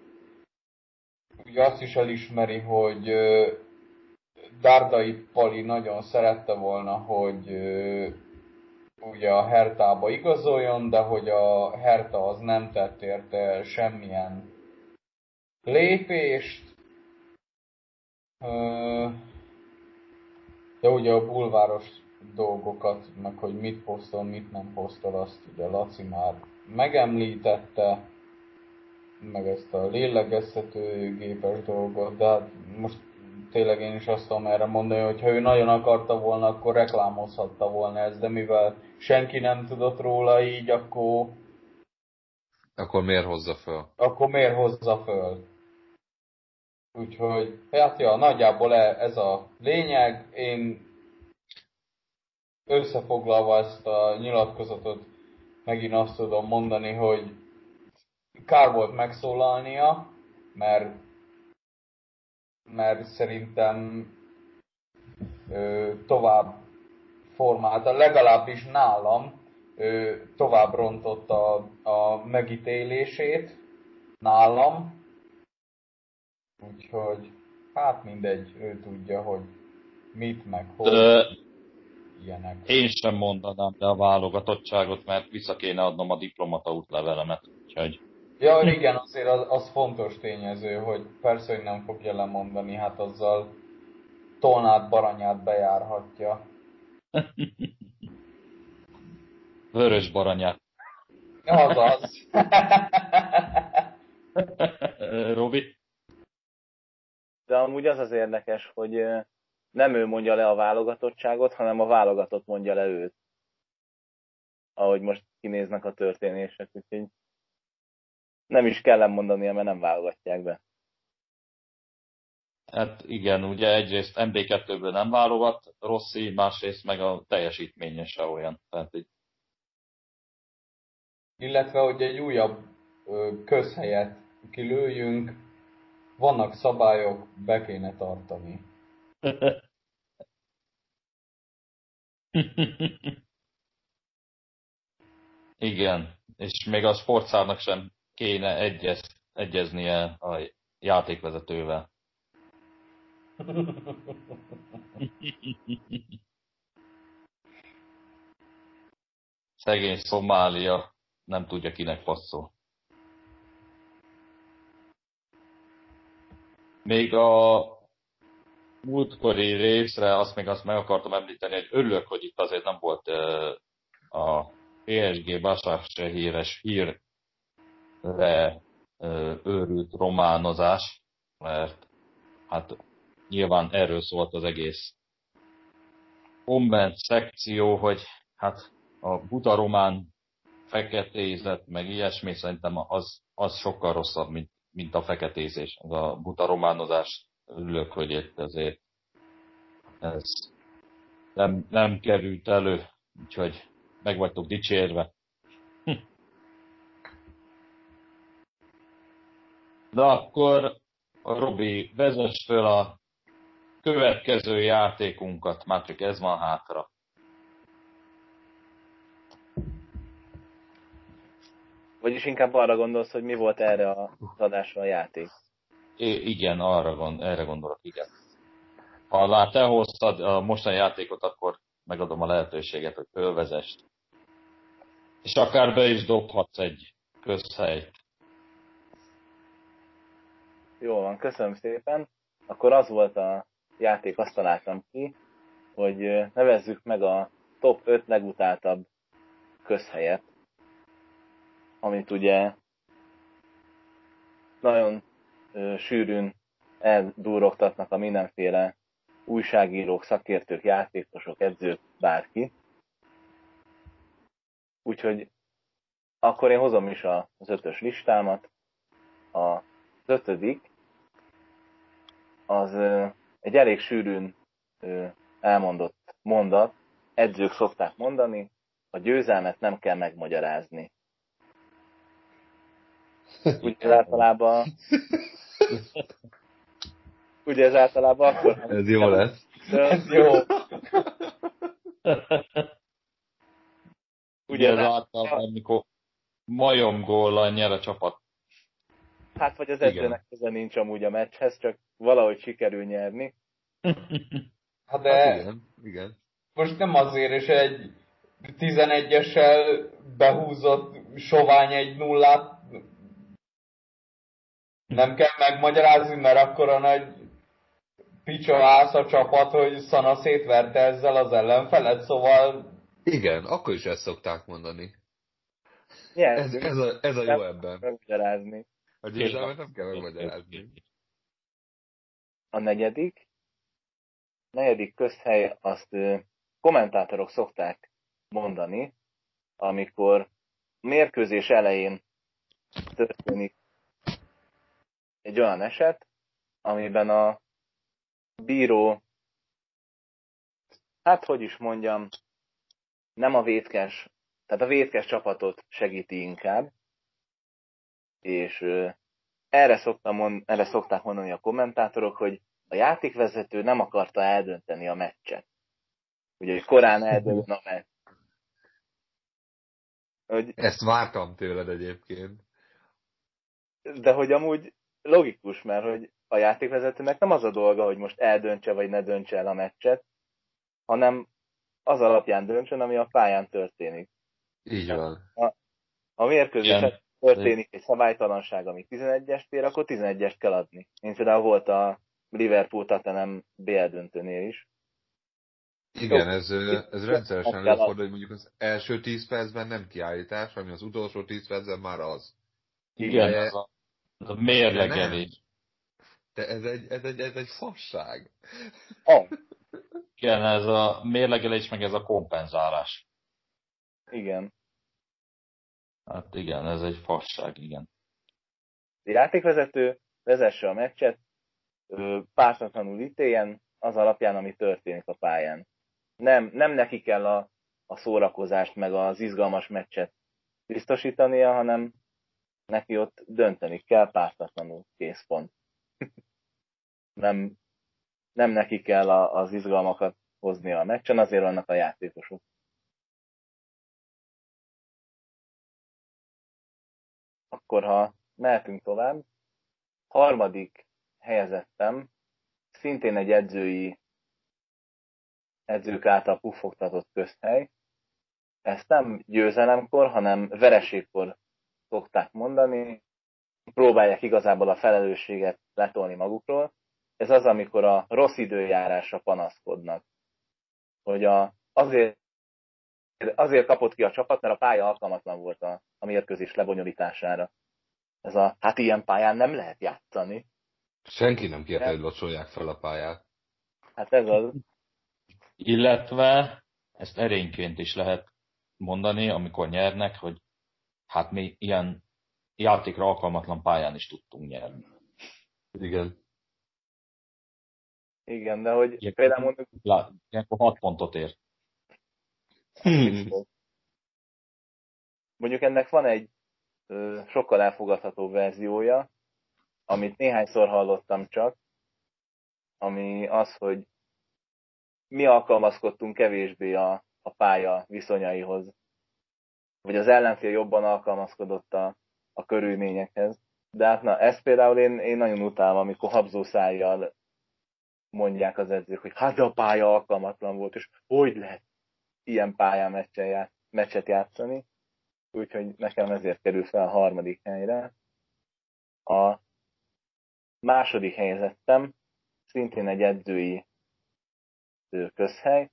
[SPEAKER 2] Ugye azt is elismeri, hogy Dárdai Pali nagyon szerette volna, hogy ugye a Hertába igazoljon, de hogy a Herta az nem tett érte semmilyen lépést. De ugye a bulváros dolgokat, meg hogy mit posztol, mit nem posztol, azt ugye Laci már megemlítette, meg ezt a lélegeztető gépes dolgot, de hát most tényleg én is azt tudom erre mondani, hogy ha ő nagyon akarta volna, akkor reklámozhatta volna ezt, de mivel senki nem tudott róla így, akkor...
[SPEAKER 4] Akkor miért hozza föl?
[SPEAKER 2] Akkor miért hozza föl? Úgyhogy, hát ja, nagyjából e- ez a lényeg. Én összefoglalva ezt a nyilatkozatot megint azt tudom mondani, hogy kár volt megszólalnia, mert, mert szerintem ö, tovább formálta, legalábbis nálam ö, tovább rontotta a, a megítélését nálam, úgyhogy hát mindegy, ő tudja, hogy mit meg hogy
[SPEAKER 1] ilyenek. Én sem mondanám le a válogatottságot, mert vissza kéne adnom a diplomata útlevelemet. Úgyhogy...
[SPEAKER 2] Ja, igen, azért az, az fontos tényező, hogy persze, hogy nem fogja lemondani, hát azzal Tolnát Baranyát bejárhatja.
[SPEAKER 1] Vörös Baranyát.
[SPEAKER 2] Azaz.
[SPEAKER 1] Robi?
[SPEAKER 3] De amúgy az az érdekes, hogy nem ő mondja le a válogatottságot, hanem a válogatott mondja le őt. Ahogy most kinéznek a történések, úgyhogy nem is kell mondani, mert nem válogatják be.
[SPEAKER 1] Hát igen, ugye egyrészt MB2-ből nem válogat Rossi, másrészt meg a teljesítménye se olyan. Tehát így...
[SPEAKER 2] Illetve, hogy egy újabb közhelyet kilőjünk, vannak szabályok, be kéne tartani.
[SPEAKER 1] Igen, és még a sportszárnak sem kéne egyez, egyeznie a játékvezetővel. Szegény Szomália nem tudja kinek passzol. Még a múltkori részre azt még azt meg akartam említeni, hogy örülök, hogy itt azért nem volt a PSG Basar híres hírre őrült románozás, mert hát nyilván erről szólt az egész komment szekció, hogy hát a buta román feketézet, meg ilyesmi, szerintem az, az sokkal rosszabb, mint, mint a feketézés. Az a buta románozás, örülök, hogy itt ezért ez nem, nem került elő, úgyhogy meg vagytok dicsérve. Hm. De akkor Robi, vezess föl a következő játékunkat, már csak ez van hátra.
[SPEAKER 3] Vagyis inkább arra gondolsz, hogy mi volt erre a adásra a játék?
[SPEAKER 1] I- igen, arra gond, erre gondolok, igen. Ha lát, te hoztad a mostani játékot, akkor megadom a lehetőséget, hogy fölvezest. És akár be is dobhatsz egy közhelyt.
[SPEAKER 3] Jó van, köszönöm szépen. Akkor az volt a játék, azt találtam ki, hogy nevezzük meg a top 5 legutáltabb közhelyet, amit ugye nagyon ö, sűrűn eldúrogtatnak a mindenféle újságírók, szakértők, játékosok, edzők, bárki. Úgyhogy akkor én hozom is az ötös listámat. Az ötödik az egy elég sűrűn elmondott mondat, edzők szokták mondani, a győzelmet nem kell megmagyarázni. Ugye ez általában... Ugye ez általában akkor...
[SPEAKER 4] Ez jó lesz.
[SPEAKER 2] Ez jó.
[SPEAKER 1] Ugye ez általában, amikor majomgóllal nyer a csapat.
[SPEAKER 3] Hát vagy az edzőnek köze nincs amúgy a meccshez, csak valahogy sikerül nyerni.
[SPEAKER 2] Hát de
[SPEAKER 4] Hát igen, igen.
[SPEAKER 2] most nem azért, és egy 11-essel behúzott sovány egy nullát nem kell megmagyarázni, mert akkor a nagy picsa állsz a csapat, hogy Szana szétverte ezzel az ellenfelet, szóval
[SPEAKER 4] Igen, akkor is ezt szokták mondani. Ez,
[SPEAKER 3] Nyertünk,
[SPEAKER 4] ez, a, ez a jó ebben.
[SPEAKER 3] megmagyarázni.
[SPEAKER 4] A győzelmet nem kell megmagyarázni.
[SPEAKER 3] A negyedik, negyedik közhely azt kommentátorok szokták mondani, amikor mérkőzés elején történik egy olyan eset, amiben a bíró, hát hogy is mondjam, nem a vétkes, tehát a vétkes csapatot segíti inkább, és erre, szoktam mond, erre szokták mondani a kommentátorok, hogy a játékvezető nem akarta eldönteni a meccset. Ugye, hogy korán eldőlne a meccs. Hogy,
[SPEAKER 4] Ezt vártam tőled egyébként.
[SPEAKER 3] de hogy amúgy logikus, mert hogy a játékvezetőnek nem az a dolga, hogy most eldöntse vagy ne döntse el a meccset, hanem az alapján döntsön, ami a pályán történik.
[SPEAKER 4] Így van.
[SPEAKER 3] Ha mérkőzés
[SPEAKER 1] Igen.
[SPEAKER 3] történik egy szabálytalanság, ami 11-est ér, akkor 11-est kell adni. Mint például volt a Liverpool Tottenham BL döntőnél is.
[SPEAKER 4] Igen, ez, ez rendszeresen előfordul, hogy mondjuk az első 10 percben nem kiállítás, ami az utolsó 10 percben már az.
[SPEAKER 1] Igen,
[SPEAKER 4] De-
[SPEAKER 1] ez a, a mérlegelés.
[SPEAKER 4] De ez egy, ez egy, ez egy fasság.
[SPEAKER 3] Oh,
[SPEAKER 1] Igen, ez a mérlegelés, meg ez a kompenzálás.
[SPEAKER 3] igen.
[SPEAKER 1] Hát igen, ez egy fasság, igen.
[SPEAKER 3] A játékvezető vezesse a meccset, pártatlanul ítéljen az alapján, ami történik a pályán. Nem, nem neki kell a, a szórakozást, meg az izgalmas meccset biztosítania, hanem neki ott dönteni kell pártatlanul, kész pont. nem, nem neki kell a, az izgalmakat hozni a meccsen, azért vannak a játékosok. Akkor ha mehetünk tovább, harmadik helyezettem, szintén egy edzői edzők által puffogtatott közhely. Ezt nem győzelemkor, hanem vereségkor szokták mondani. Próbálják igazából a felelősséget letolni magukról. Ez az, amikor a rossz időjárásra panaszkodnak. Hogy a, azért, azért kapott ki a csapat, mert a pálya alkalmatlan volt a, a mérkőzés lebonyolítására. Ez a, hát ilyen pályán nem lehet játszani.
[SPEAKER 4] Senki nem kérte, hogy locsolják fel a pályát.
[SPEAKER 3] Hát ez az.
[SPEAKER 1] Illetve ezt erényként is lehet mondani, amikor nyernek, hogy hát mi ilyen játékra alkalmatlan pályán is tudtunk nyerni.
[SPEAKER 4] Igen.
[SPEAKER 3] Igen, de hogy
[SPEAKER 1] Ilyenkor,
[SPEAKER 3] például mondjuk...
[SPEAKER 1] lá, ilyenkor 6 pontot ér.
[SPEAKER 3] Mondjuk ennek van egy ö, sokkal elfogadható verziója, amit néhányszor hallottam csak, ami az, hogy mi alkalmazkodtunk kevésbé a, a pálya viszonyaihoz, vagy az ellenfél jobban alkalmazkodott a, a körülményekhez. De hát na, ezt például én, én nagyon utálom, amikor habzó szájjal mondják az edzők, hogy hát a pálya alkalmatlan volt, és hogy lehet ilyen pályán meccset, ját, meccset játszani. Úgyhogy nekem ezért kerül fel a harmadik helyre. A második helyezettem, szintén egy edzői közhely.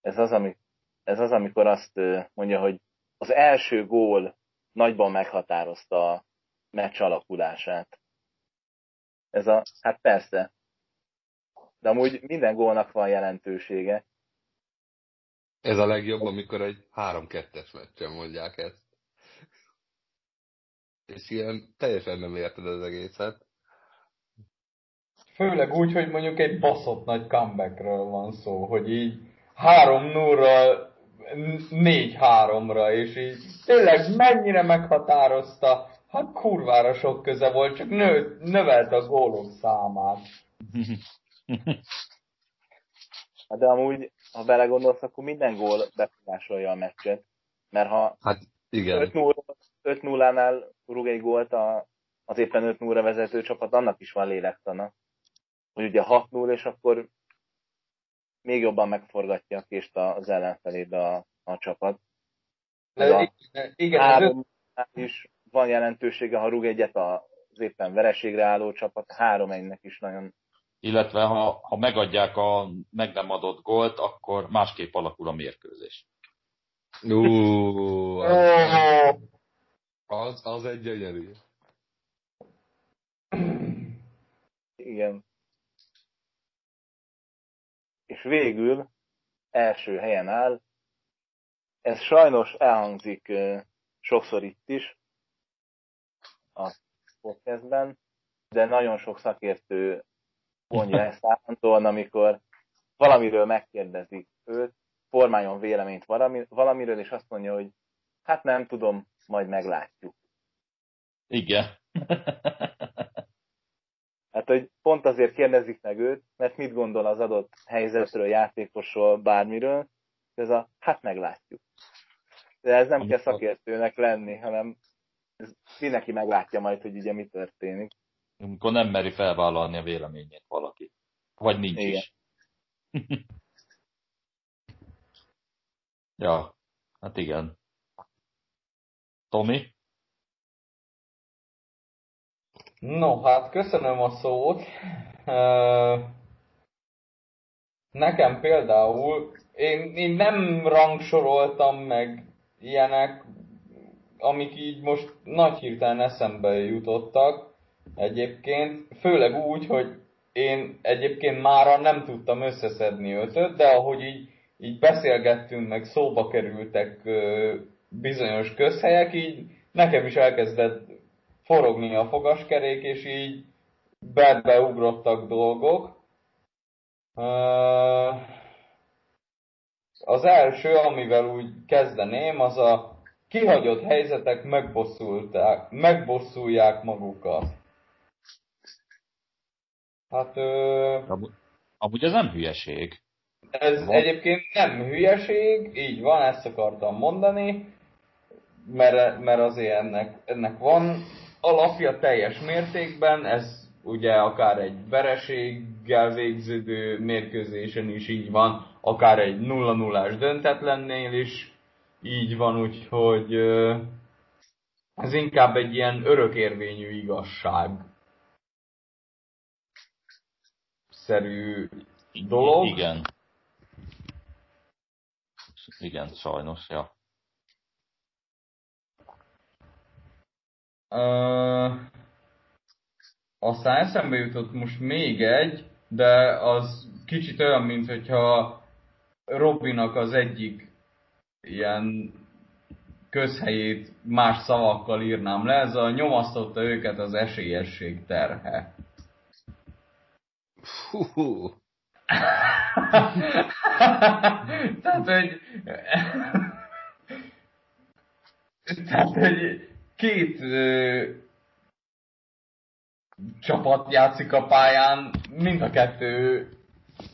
[SPEAKER 3] Ez az, ami, ez az, amikor azt mondja, hogy az első gól nagyban meghatározta a meccs alakulását. Ez a, hát persze. De amúgy minden gólnak van jelentősége.
[SPEAKER 4] Ez a legjobb, amikor egy 3-2-es meccsen mondják ezt. És ilyen teljesen nem érted az egészet.
[SPEAKER 2] Főleg úgy, hogy mondjuk egy baszott nagy comebackről van szó, hogy így 3 0 4-3-ra, és így tényleg mennyire meghatározta, hát kurvára sok köze volt, csak nő, növelte a gólok számát.
[SPEAKER 3] De amúgy, ha belegondolsz, akkor minden gól befolyásolja a meccset. Mert ha
[SPEAKER 4] Hát igen.
[SPEAKER 3] 5-0-nál rúg egy gólt a, az éppen 5 0 vezető csapat, annak is van lélektana. Hogy ugye 6-0, és akkor még jobban megforgatja a kést az ellenfelébe a, a csapat.
[SPEAKER 2] De
[SPEAKER 3] a
[SPEAKER 2] igen,
[SPEAKER 3] három is van jelentősége, ha rúg egyet az éppen vereségre álló csapat, három egynek is nagyon
[SPEAKER 1] Illetve ha, ha megadják a meg nem adott gólt, akkor másképp alakul a mérkőzés.
[SPEAKER 4] Ú, az,
[SPEAKER 2] Ó,
[SPEAKER 4] az, az egy gyönyörű.
[SPEAKER 3] Igen. És végül első helyen áll, ez sajnos elhangzik sokszor itt is, a podcastben, de nagyon sok szakértő mondja ezt állandóan, amikor valamiről megkérdezik őt, formáljon véleményt valami, valamiről, és azt mondja, hogy hát nem tudom, majd meglátjuk.
[SPEAKER 1] Igen.
[SPEAKER 3] Hát, hogy pont azért kérdezik meg őt, mert mit gondol az adott helyzetről, játékosról, bármiről, ez a, hát meglátjuk. De ez nem kell szakértőnek lenni, hanem ez mindenki meglátja majd, hogy ugye mi történik.
[SPEAKER 1] Amikor nem meri felvállalni a véleményét valaki. Vagy nincs
[SPEAKER 3] Igen.
[SPEAKER 1] is. ja, hát igen. Tomi?
[SPEAKER 2] No, hát köszönöm a szót. Nekem például, én, én nem rangsoroltam meg ilyenek, amik így most nagy hirtelen eszembe jutottak egyébként, főleg úgy, hogy én egyébként mára nem tudtam összeszedni ötöt, de ahogy így, így beszélgettünk, meg szóba kerültek ö, bizonyos közhelyek, így nekem is elkezdett forogni a fogaskerék, és így bebeugrottak dolgok. Az első, amivel úgy kezdeném, az a kihagyott helyzetek megbosszulják magukat. Hát... Ö...
[SPEAKER 1] Amúgy ez nem hülyeség.
[SPEAKER 2] Ez van. egyébként nem hülyeség, így van, ezt akartam mondani, mert, mert azért ennek, ennek van alapja teljes mértékben, ez ugye akár egy vereséggel végződő mérkőzésen is így van, akár egy 0 0 döntetlennél is így van, úgyhogy ez inkább egy ilyen örökérvényű igazság szerű dolog.
[SPEAKER 1] Igen. Igen, sajnos, ja.
[SPEAKER 2] Uh, aztán eszembe jutott most még egy, de az kicsit olyan, mint hogyha Robinak az egyik ilyen közhelyét más szavakkal írnám le, ez a nyomasztotta őket az esélyesség terhe.
[SPEAKER 4] Fú.
[SPEAKER 2] Tehát, hogy... Tehát, hogy két ö, csapat játszik a pályán, mind a kettő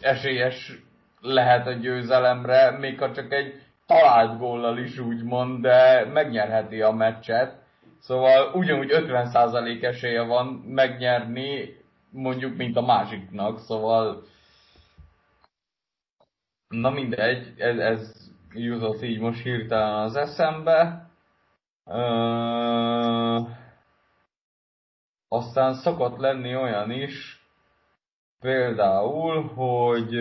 [SPEAKER 2] esélyes lehet a győzelemre, még ha csak egy talált góllal is úgymond, de megnyerheti a meccset. Szóval ugyanúgy 50% esélye van megnyerni, mondjuk, mint a másiknak, szóval na mindegy, ez, ez jutott így most hirtelen az eszembe. Aztán szokott lenni olyan is, például, hogy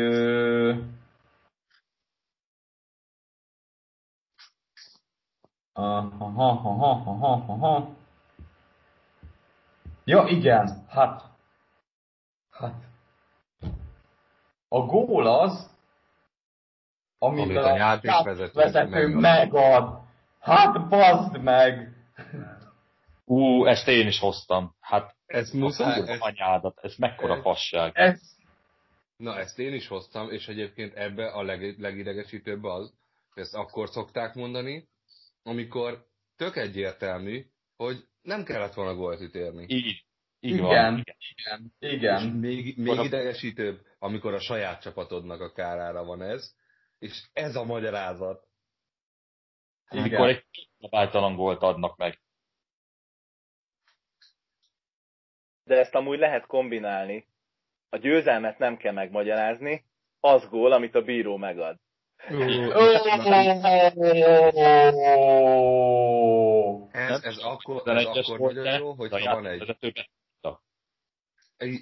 [SPEAKER 2] Aha, aha, aha, aha. Ja, igen, hát. Hát. A gól az, amit, amit a, a játékvezető, vezető megad. Hát bazd meg!
[SPEAKER 1] Ú, ezt én is hoztam. Hát
[SPEAKER 4] ez muszáj.
[SPEAKER 1] Ez, anyádat, ez mekkora
[SPEAKER 4] ez,
[SPEAKER 1] fasság.
[SPEAKER 2] Ez...
[SPEAKER 4] Na, ezt én is hoztam, és egyébként ebbe a leg, legidegesítőbb az, hogy ezt akkor szokták mondani, amikor tök egyértelmű, hogy nem kellett volna gólt ütérni.
[SPEAKER 1] Így.
[SPEAKER 2] Így igen, van. igen, igen.
[SPEAKER 4] És még, még idegesítőbb, amikor a saját csapatodnak a kárára van ez, és ez a magyarázat.
[SPEAKER 1] Amikor egy szabálytalan gólt adnak meg.
[SPEAKER 3] De ezt amúgy lehet kombinálni. A győzelmet nem kell megmagyarázni, az gól, amit a bíró megad.
[SPEAKER 4] Ez, ez akkor, ez akkor nagyon jó, hogyha van egy...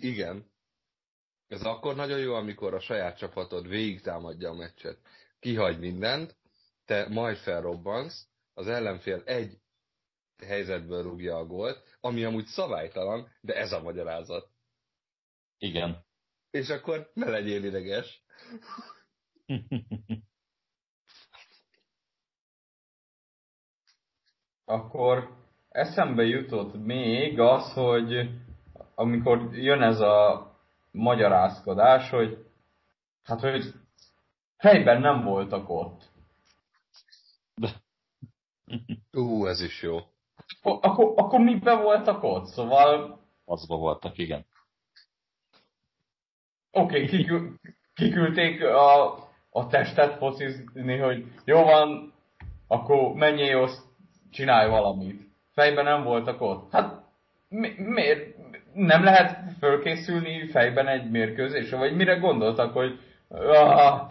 [SPEAKER 4] Igen. Ez akkor nagyon jó, amikor a saját csapatod végig támadja a meccset. Kihagy mindent, te majd felrobbansz, az ellenfél egy helyzetből rúgja a gólt, ami amúgy szabálytalan, de ez a magyarázat.
[SPEAKER 1] Igen.
[SPEAKER 4] És akkor ne legyél ideges.
[SPEAKER 2] akkor eszembe jutott még az, hogy amikor jön ez a magyarázkodás, hogy hát, hogy fejben nem voltak ott.
[SPEAKER 4] Ú, ez is jó.
[SPEAKER 2] Akkor, akkor, akkor miben voltak ott? Szóval...
[SPEAKER 1] Azba voltak, igen.
[SPEAKER 2] Oké, okay, kikül, kiküldték a, a testet focizni, hogy jó van, akkor menjél, azt csinálj valamit. Fejben nem voltak ott. Hát mi, miért? Nem lehet fölkészülni fejben egy mérkőzésre? Vagy mire gondoltak, hogy ah,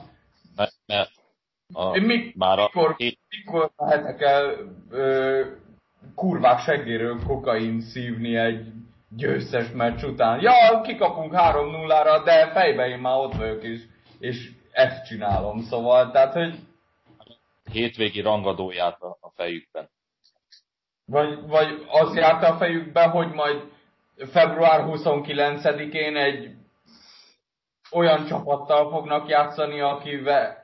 [SPEAKER 1] mert, mert
[SPEAKER 2] a, mi, már a mikor, hét... mikor lehetek el ö, kurvák seggéről kokain szívni egy győztes meccs után? Ja, kikapunk 3-0-ra, de fejben én már ott vagyok is, és ezt csinálom, szóval, tehát, hogy...
[SPEAKER 1] Hétvégi rangadóját a, a fejükben.
[SPEAKER 2] Vagy, vagy az járt a fejükbe, hogy majd február 29-én egy olyan csapattal fognak játszani, akivel,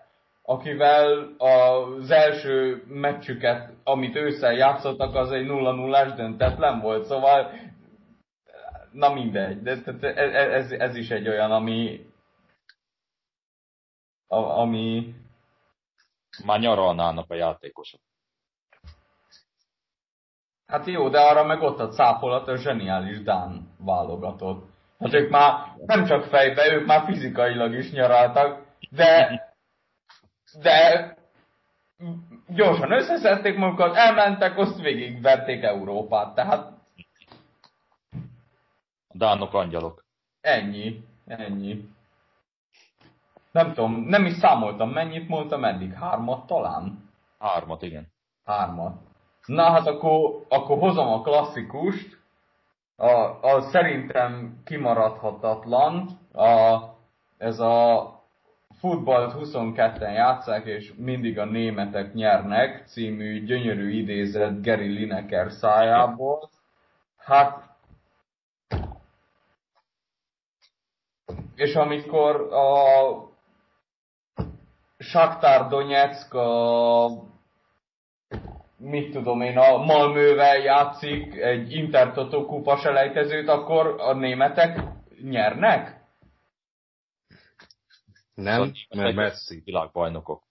[SPEAKER 2] akivel az első meccsüket, amit ősszel játszottak, az egy 0 0 döntetlen volt. Szóval na mindegy, de ez, ez, ez is egy olyan, ami a, ami
[SPEAKER 1] Már nyaralnának a játékosok.
[SPEAKER 2] Hát jó, de arra meg ott a cápolat a zseniális Dán válogatott. Hát ők már nem csak fejbe, ők már fizikailag is nyaraltak, de de gyorsan összeszedték magukat, elmentek, azt végigverték Európát. Tehát
[SPEAKER 1] A dánok angyalok.
[SPEAKER 2] ennyi, ennyi. Nem tudom, nem is számoltam, mennyit mondtam eddig, hármat talán?
[SPEAKER 1] Hármat, igen.
[SPEAKER 2] Hármat. Na hát akkor, akkor hozom a klasszikust, a, a szerintem kimaradhatatlan, a, ez a futballt 22-en játszák, és mindig a németek nyernek, című gyönyörű idézet Gary Lineker szájából. Hát és amikor a Shakhtar Donetsk a mit tudom én, a Malmövel játszik egy Intertoto kupa selejtezőt, akkor a németek nyernek?
[SPEAKER 4] Nem,
[SPEAKER 1] Szóval
[SPEAKER 4] mert Messi.
[SPEAKER 1] Világbajnokok.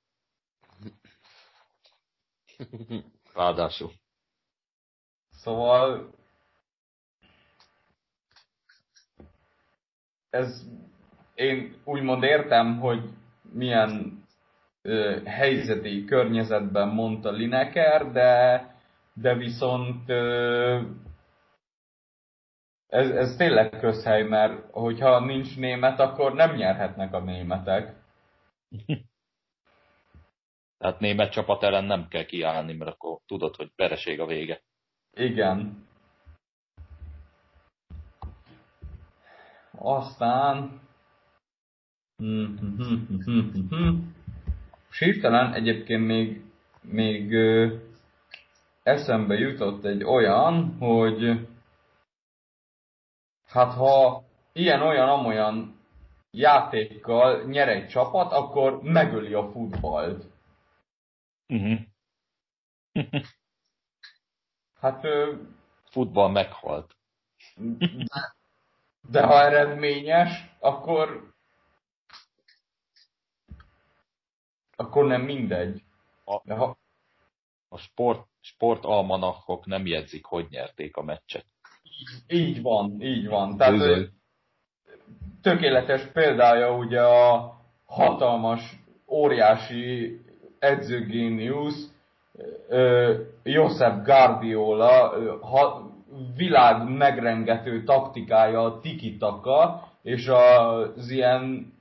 [SPEAKER 1] Ráadásul.
[SPEAKER 2] Szóval ez én úgymond értem, hogy milyen ö, helyzeti környezetben mondta Lineker, de, de viszont ö, ez, ez tényleg közhely, mert hogyha nincs német, akkor nem nyerhetnek a németek.
[SPEAKER 1] Tehát német csapat ellen nem kell kiállni, mert akkor tudod, hogy vereség a vége.
[SPEAKER 2] Igen. Aztán... Sírtelen egyébként még, még ö, eszembe jutott egy olyan, hogy hát ha ilyen-olyan amolyan játékkal nyer egy csapat, akkor megöli a futballt.
[SPEAKER 1] Uh-huh.
[SPEAKER 2] Hát ö,
[SPEAKER 1] Futball meghalt.
[SPEAKER 2] De ha eredményes, akkor akkor nem mindegy.
[SPEAKER 1] A-
[SPEAKER 2] De ha,
[SPEAKER 1] A sport, sportalmanachok nem jegyzik, hogy nyerték a meccset.
[SPEAKER 2] Így van, így van. Tehát
[SPEAKER 4] Bizony.
[SPEAKER 2] tökéletes példája ugye a hatalmas, óriási edzőgéniusz Josep Guardiola ha, világ megrengető taktikája a tiki-taka, és az ilyen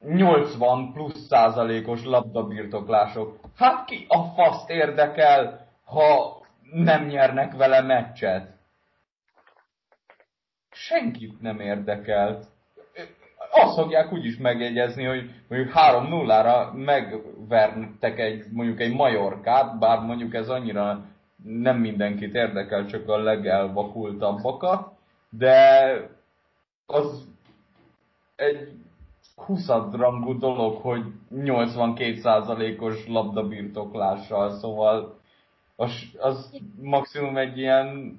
[SPEAKER 2] 80 plusz százalékos labdabirtoklások. Hát ki a faszt érdekel, ha nem nyernek vele meccset? Senkit nem érdekel. Azt fogják úgyis megjegyezni, hogy mondjuk 3-0-ra megvertek egy, mondjuk egy Majorkát, bár mondjuk ez annyira nem mindenkit érdekel, csak a legelvakultabbakat, de az egy 20 rangú dolog, hogy 82%-os labdabirtoklással, szóval az, az maximum egy ilyen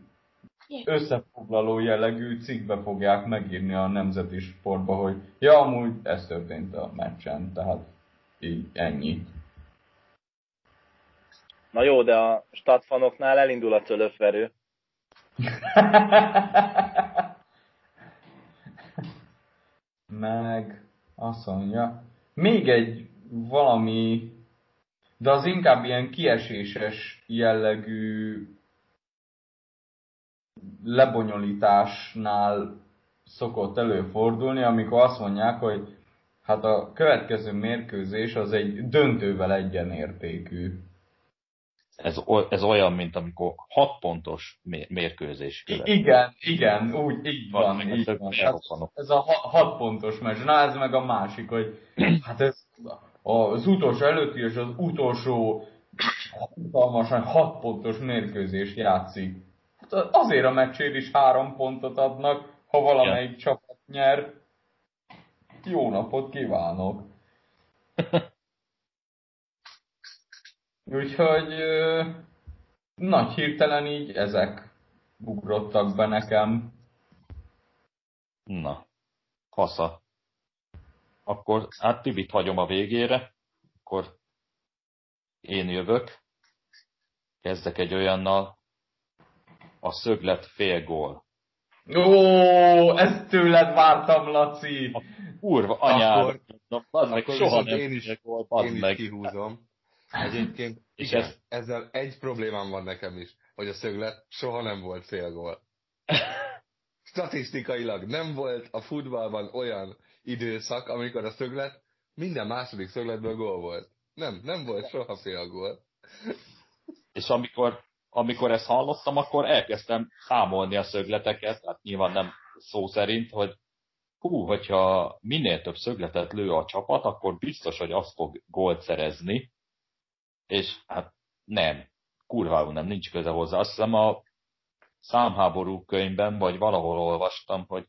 [SPEAKER 2] összefoglaló jellegű cikkbe fogják megírni a nemzeti sportba, hogy ja, amúgy ez történt a meccsen, tehát így ennyi.
[SPEAKER 3] Na jó, de a stadfanoknál elindul a cölöfverő.
[SPEAKER 2] Meg azt mondja, még egy valami, de az inkább ilyen kieséses jellegű lebonyolításnál szokott előfordulni, amikor azt mondják, hogy hát a következő mérkőzés az egy döntővel egyenértékű.
[SPEAKER 1] Ez, ez olyan, mint amikor 6 pontos mé- mérkőzés
[SPEAKER 2] I-
[SPEAKER 1] követ.
[SPEAKER 2] igen, igen, úgy, így
[SPEAKER 1] Van,
[SPEAKER 2] van, így van. Hát ez a ha- hat pontos meccs. Na ez meg a másik, hogy hát ez az utolsó előtti és az utolsó hatalmasan hat pontos mérkőzést játszik. Azért a meccsért is három pontot adnak, ha valamelyik csapat nyer. Jó napot kívánok! Úgyhogy ö, nagy hirtelen így ezek ugrottak be nekem.
[SPEAKER 1] Na, fasza. Akkor hát Tibit hagyom a végére, akkor én jövök. Kezdek egy olyannal, a szöglet fél gól.
[SPEAKER 2] Ó, ezt tőled vártam, Laci!
[SPEAKER 1] A kurva anyád,
[SPEAKER 4] Akkor-
[SPEAKER 1] az meg soha nem
[SPEAKER 4] én is-
[SPEAKER 1] gól,
[SPEAKER 4] Én is
[SPEAKER 1] meg.
[SPEAKER 4] kihúzom. Egyébként
[SPEAKER 1] És
[SPEAKER 4] igen,
[SPEAKER 1] ez-
[SPEAKER 4] ezzel egy problémám van nekem is, hogy a szöglet soha nem volt fél gól. Statisztikailag nem volt a futballban olyan időszak, amikor a szöglet minden második szögletből gól volt. Nem, nem volt soha fél gól.
[SPEAKER 1] És amikor, amikor ezt hallottam, akkor elkezdtem számolni a szögleteket, hát nyilván nem szó szerint, hogy hú, hogyha minél több szögletet lő a csapat, akkor biztos, hogy az fog gólt szerezni, és hát nem, kurvául nem, nincs köze hozzá. Azt hiszem a számháború könyvben, vagy valahol olvastam, hogy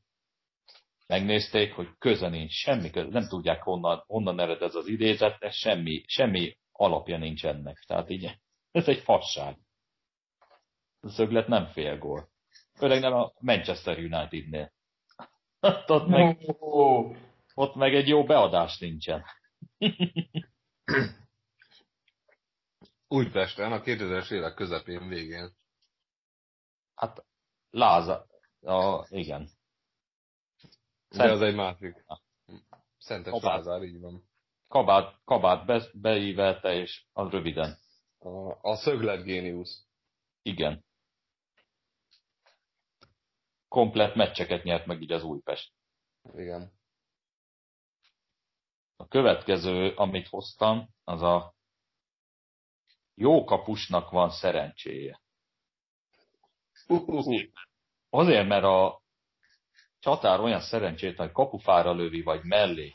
[SPEAKER 1] megnézték, hogy köze nincs, semmi köze, nem tudják honnan, honnan ered ez az idézet, de semmi, semmi alapja nincs ennek. Tehát így, ez egy fasság. A szöglet nem fél gól. Főleg nem a Manchester Unitednél. Hát ott meg,
[SPEAKER 2] Ó,
[SPEAKER 1] ott meg egy jó beadás nincsen.
[SPEAKER 4] Újpesten a 2000-es évek közepén végén.
[SPEAKER 1] Hát Láza, a, igen.
[SPEAKER 4] De az egy másik. Szentes
[SPEAKER 1] Kabát.
[SPEAKER 4] Lázár, így van.
[SPEAKER 1] Kabát, kabát be, beívelte, és az röviden.
[SPEAKER 4] A, a szöglet géniusz.
[SPEAKER 1] Igen. Komplett meccseket nyert meg így az Újpest.
[SPEAKER 4] Igen.
[SPEAKER 1] A következő, amit hoztam, az a jó kapusnak van szerencséje. Azért, mert a csatár olyan szerencsét, hogy kapufára lövi, vagy mellé,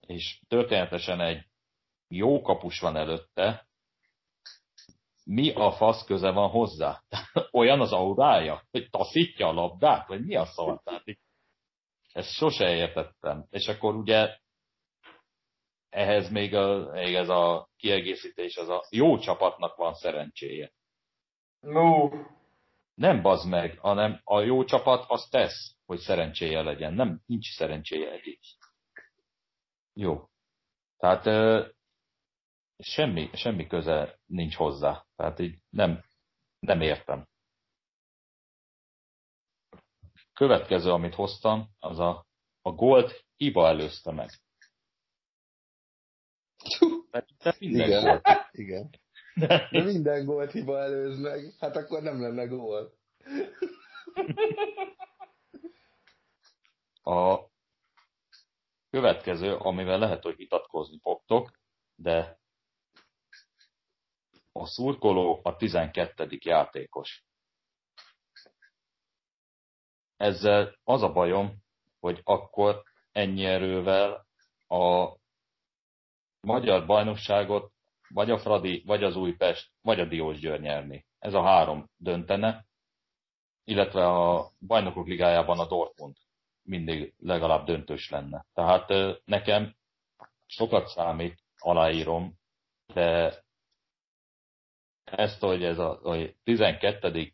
[SPEAKER 1] és történetesen egy jó kapus van előtte, mi a fasz köze van hozzá? Olyan az aurája, hogy taszítja a labdát, vagy mi a szar? Ezt sose értettem. És akkor ugye ehhez még, a, még ez a kiegészítés, az a jó csapatnak van szerencséje.
[SPEAKER 2] Ó,
[SPEAKER 1] Nem bazd meg, hanem a jó csapat az tesz, hogy szerencséje legyen. Nem, nincs szerencséje egyik. Jó. Tehát semmi, semmi köze nincs hozzá. Tehát így nem, nem értem. Következő, amit hoztam, az a, a gólt hiba előzte meg. Tehát minden
[SPEAKER 4] Igen.
[SPEAKER 1] gólt.
[SPEAKER 4] Igen.
[SPEAKER 1] De,
[SPEAKER 4] De minden gólt hiba előz meg, hát akkor nem lenne gól.
[SPEAKER 1] A következő, amivel lehet, hogy vitatkozni fogtok, de a szurkoló a 12. játékos. Ezzel az a bajom, hogy akkor ennyi erővel a magyar bajnokságot vagy a Fradi, vagy az Újpest, vagy a Diósgyőr nyerni. Ez a három döntene, illetve a bajnokok ligájában a Dortmund mindig legalább döntős lenne. Tehát nekem sokat számít, aláírom, de ezt, hogy ez a hogy 12.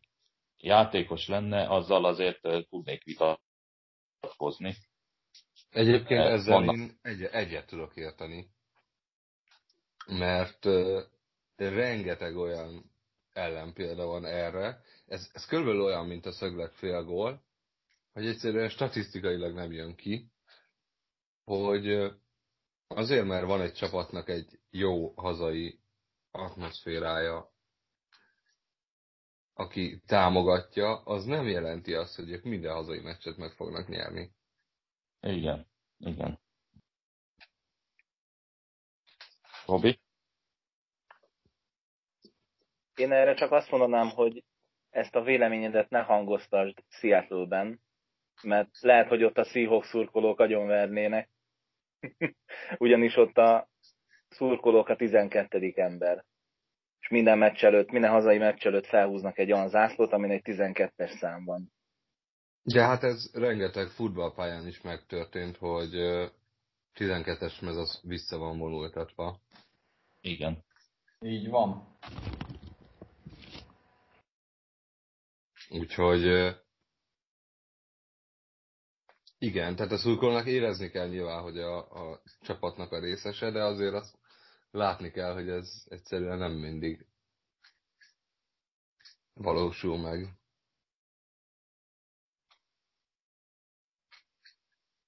[SPEAKER 1] játékos lenne, azzal azért tudnék vitatkozni.
[SPEAKER 4] Egyébként
[SPEAKER 1] Eh,
[SPEAKER 4] ezzel
[SPEAKER 1] vannak.
[SPEAKER 4] én egy, egyet tudok érteni. Mert uh, rengeteg olyan ellenpélda van erre. Ez, ez körülbelül olyan, mint a szöglet fél gól, hogy egyszerűen statisztikailag nem jön ki, hogy azért, mert van egy csapatnak egy jó hazai atmoszférája, aki támogatja, az nem jelenti azt, hogy ők minden hazai meccset meg fognak nyerni.
[SPEAKER 1] Igen, igen. Robi?
[SPEAKER 3] Én erre csak azt mondanám, hogy ezt a véleményedet ne hangoztasd Seattle-ben, mert lehet, hogy ott a Seahawks szurkolók agyonvernének, ugyanis ott a szurkolók a 12. ember. Minden meccs előtt, minden hazai meccs előtt felhúznak egy olyan zászlót, amin egy 12-es szám van.
[SPEAKER 4] De hát ez rengeteg futballpályán is megtörtént, hogy ö, 12-es mez az vissza van vonultatva.
[SPEAKER 1] Igen.
[SPEAKER 2] így van.
[SPEAKER 4] Úgyhogy Igen, tehát a szurkolónak érezni kell nyilván, hogy a, a csapatnak a részese, de azért azt látni kell, hogy ez egyszerűen nem mindig valósul meg.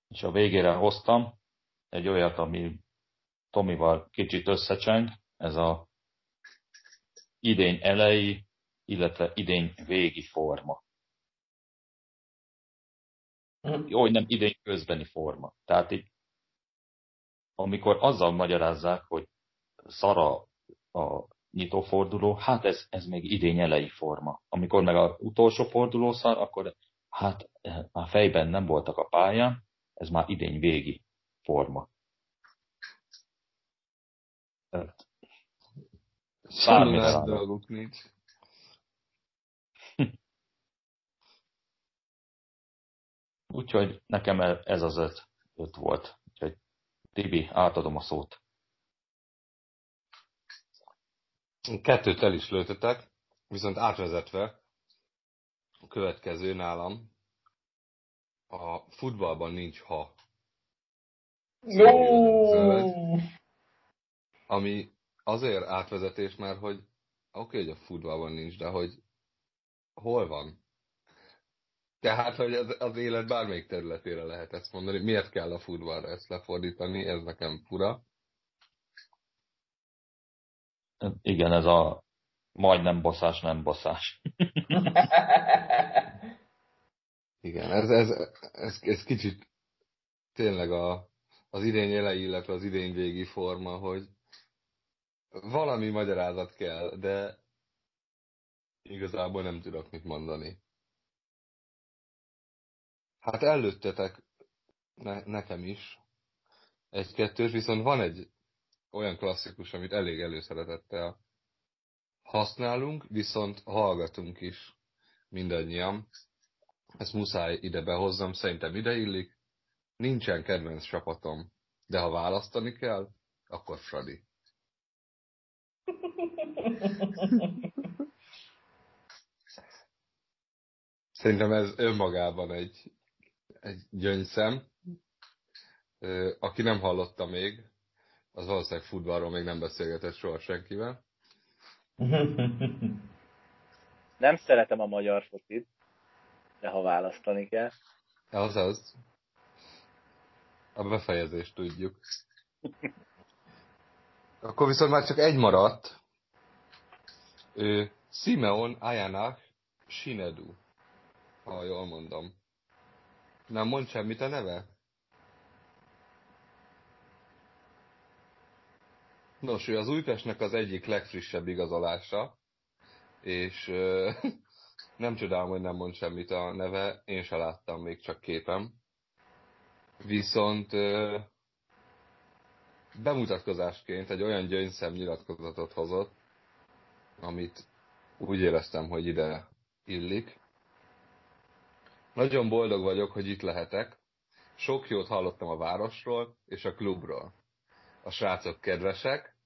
[SPEAKER 1] És a végére hoztam egy olyat, ami Tomival kicsit összecseng, ez a idény elejé, illetve idény végi forma. Jó, hogy nem idény közbeni forma. Tehát így, amikor azzal magyarázzák, hogy szara a nyitóforduló, hát ez, ez még idény elejé forma. Amikor meg az utolsó forduló szar, akkor hát már fejben nem voltak a pályán, ez már idény végi forma.
[SPEAKER 4] Semmi dolguk nincs.
[SPEAKER 1] Úgyhogy nekem ez az öt, öt volt. Úgyhogy Tibi, átadom a szót.
[SPEAKER 4] Kettőt el is lőtetek, viszont átvezetve a következő nálam a futballban nincs ha.
[SPEAKER 2] No!
[SPEAKER 4] ami azért átvezetés, mert hogy oké, okay, hogy a futballban nincs, de hogy hol van? Tehát, hogy az, az élet bármelyik területére lehet ezt mondani. Miért kell a futballra ezt lefordítani? Ez nekem fura.
[SPEAKER 1] Igen, ez a majdnem baszás, nem baszás.
[SPEAKER 4] Igen, ez, ez, ez, ez kicsit tényleg a, az idény elejé, illetve az idény végi forma, hogy valami magyarázat kell, de igazából nem tudok mit mondani. Hát előttetek ne, nekem is egy-kettős, viszont van egy olyan klasszikus, amit elég előszeretettel használunk, viszont hallgatunk is mindannyian. Ezt muszáj ide behozzam, szerintem ide illik. Nincsen kedvenc csapatom, de ha választani kell, akkor Fradi. Szerintem ez önmagában egy, egy gyöngyszem. Aki nem hallotta még, az valószínűleg futballról még nem beszélgetett soha senkivel.
[SPEAKER 3] Nem szeretem a magyar focit, de ha választani kell.
[SPEAKER 4] Az az. A befejezést tudjuk. Akkor viszont már csak egy maradt. Ő Simeon Ayanach Sinedu. Ha jól mondom. Nem mond semmit a neve? Nos, ő az Újpestnek az egyik legfrissebb igazolása, és euh, nem csodálom, hogy nem mond semmit a neve, én se láttam még csak képem. Viszont euh, bemutatkozásként egy olyan gyöngyszem nyilatkozatot hozott, amit úgy éreztem, hogy ide illik. Nagyon boldog vagyok, hogy itt lehetek. Sok jót hallottam a városról és a klubról. A srácok kedvesek,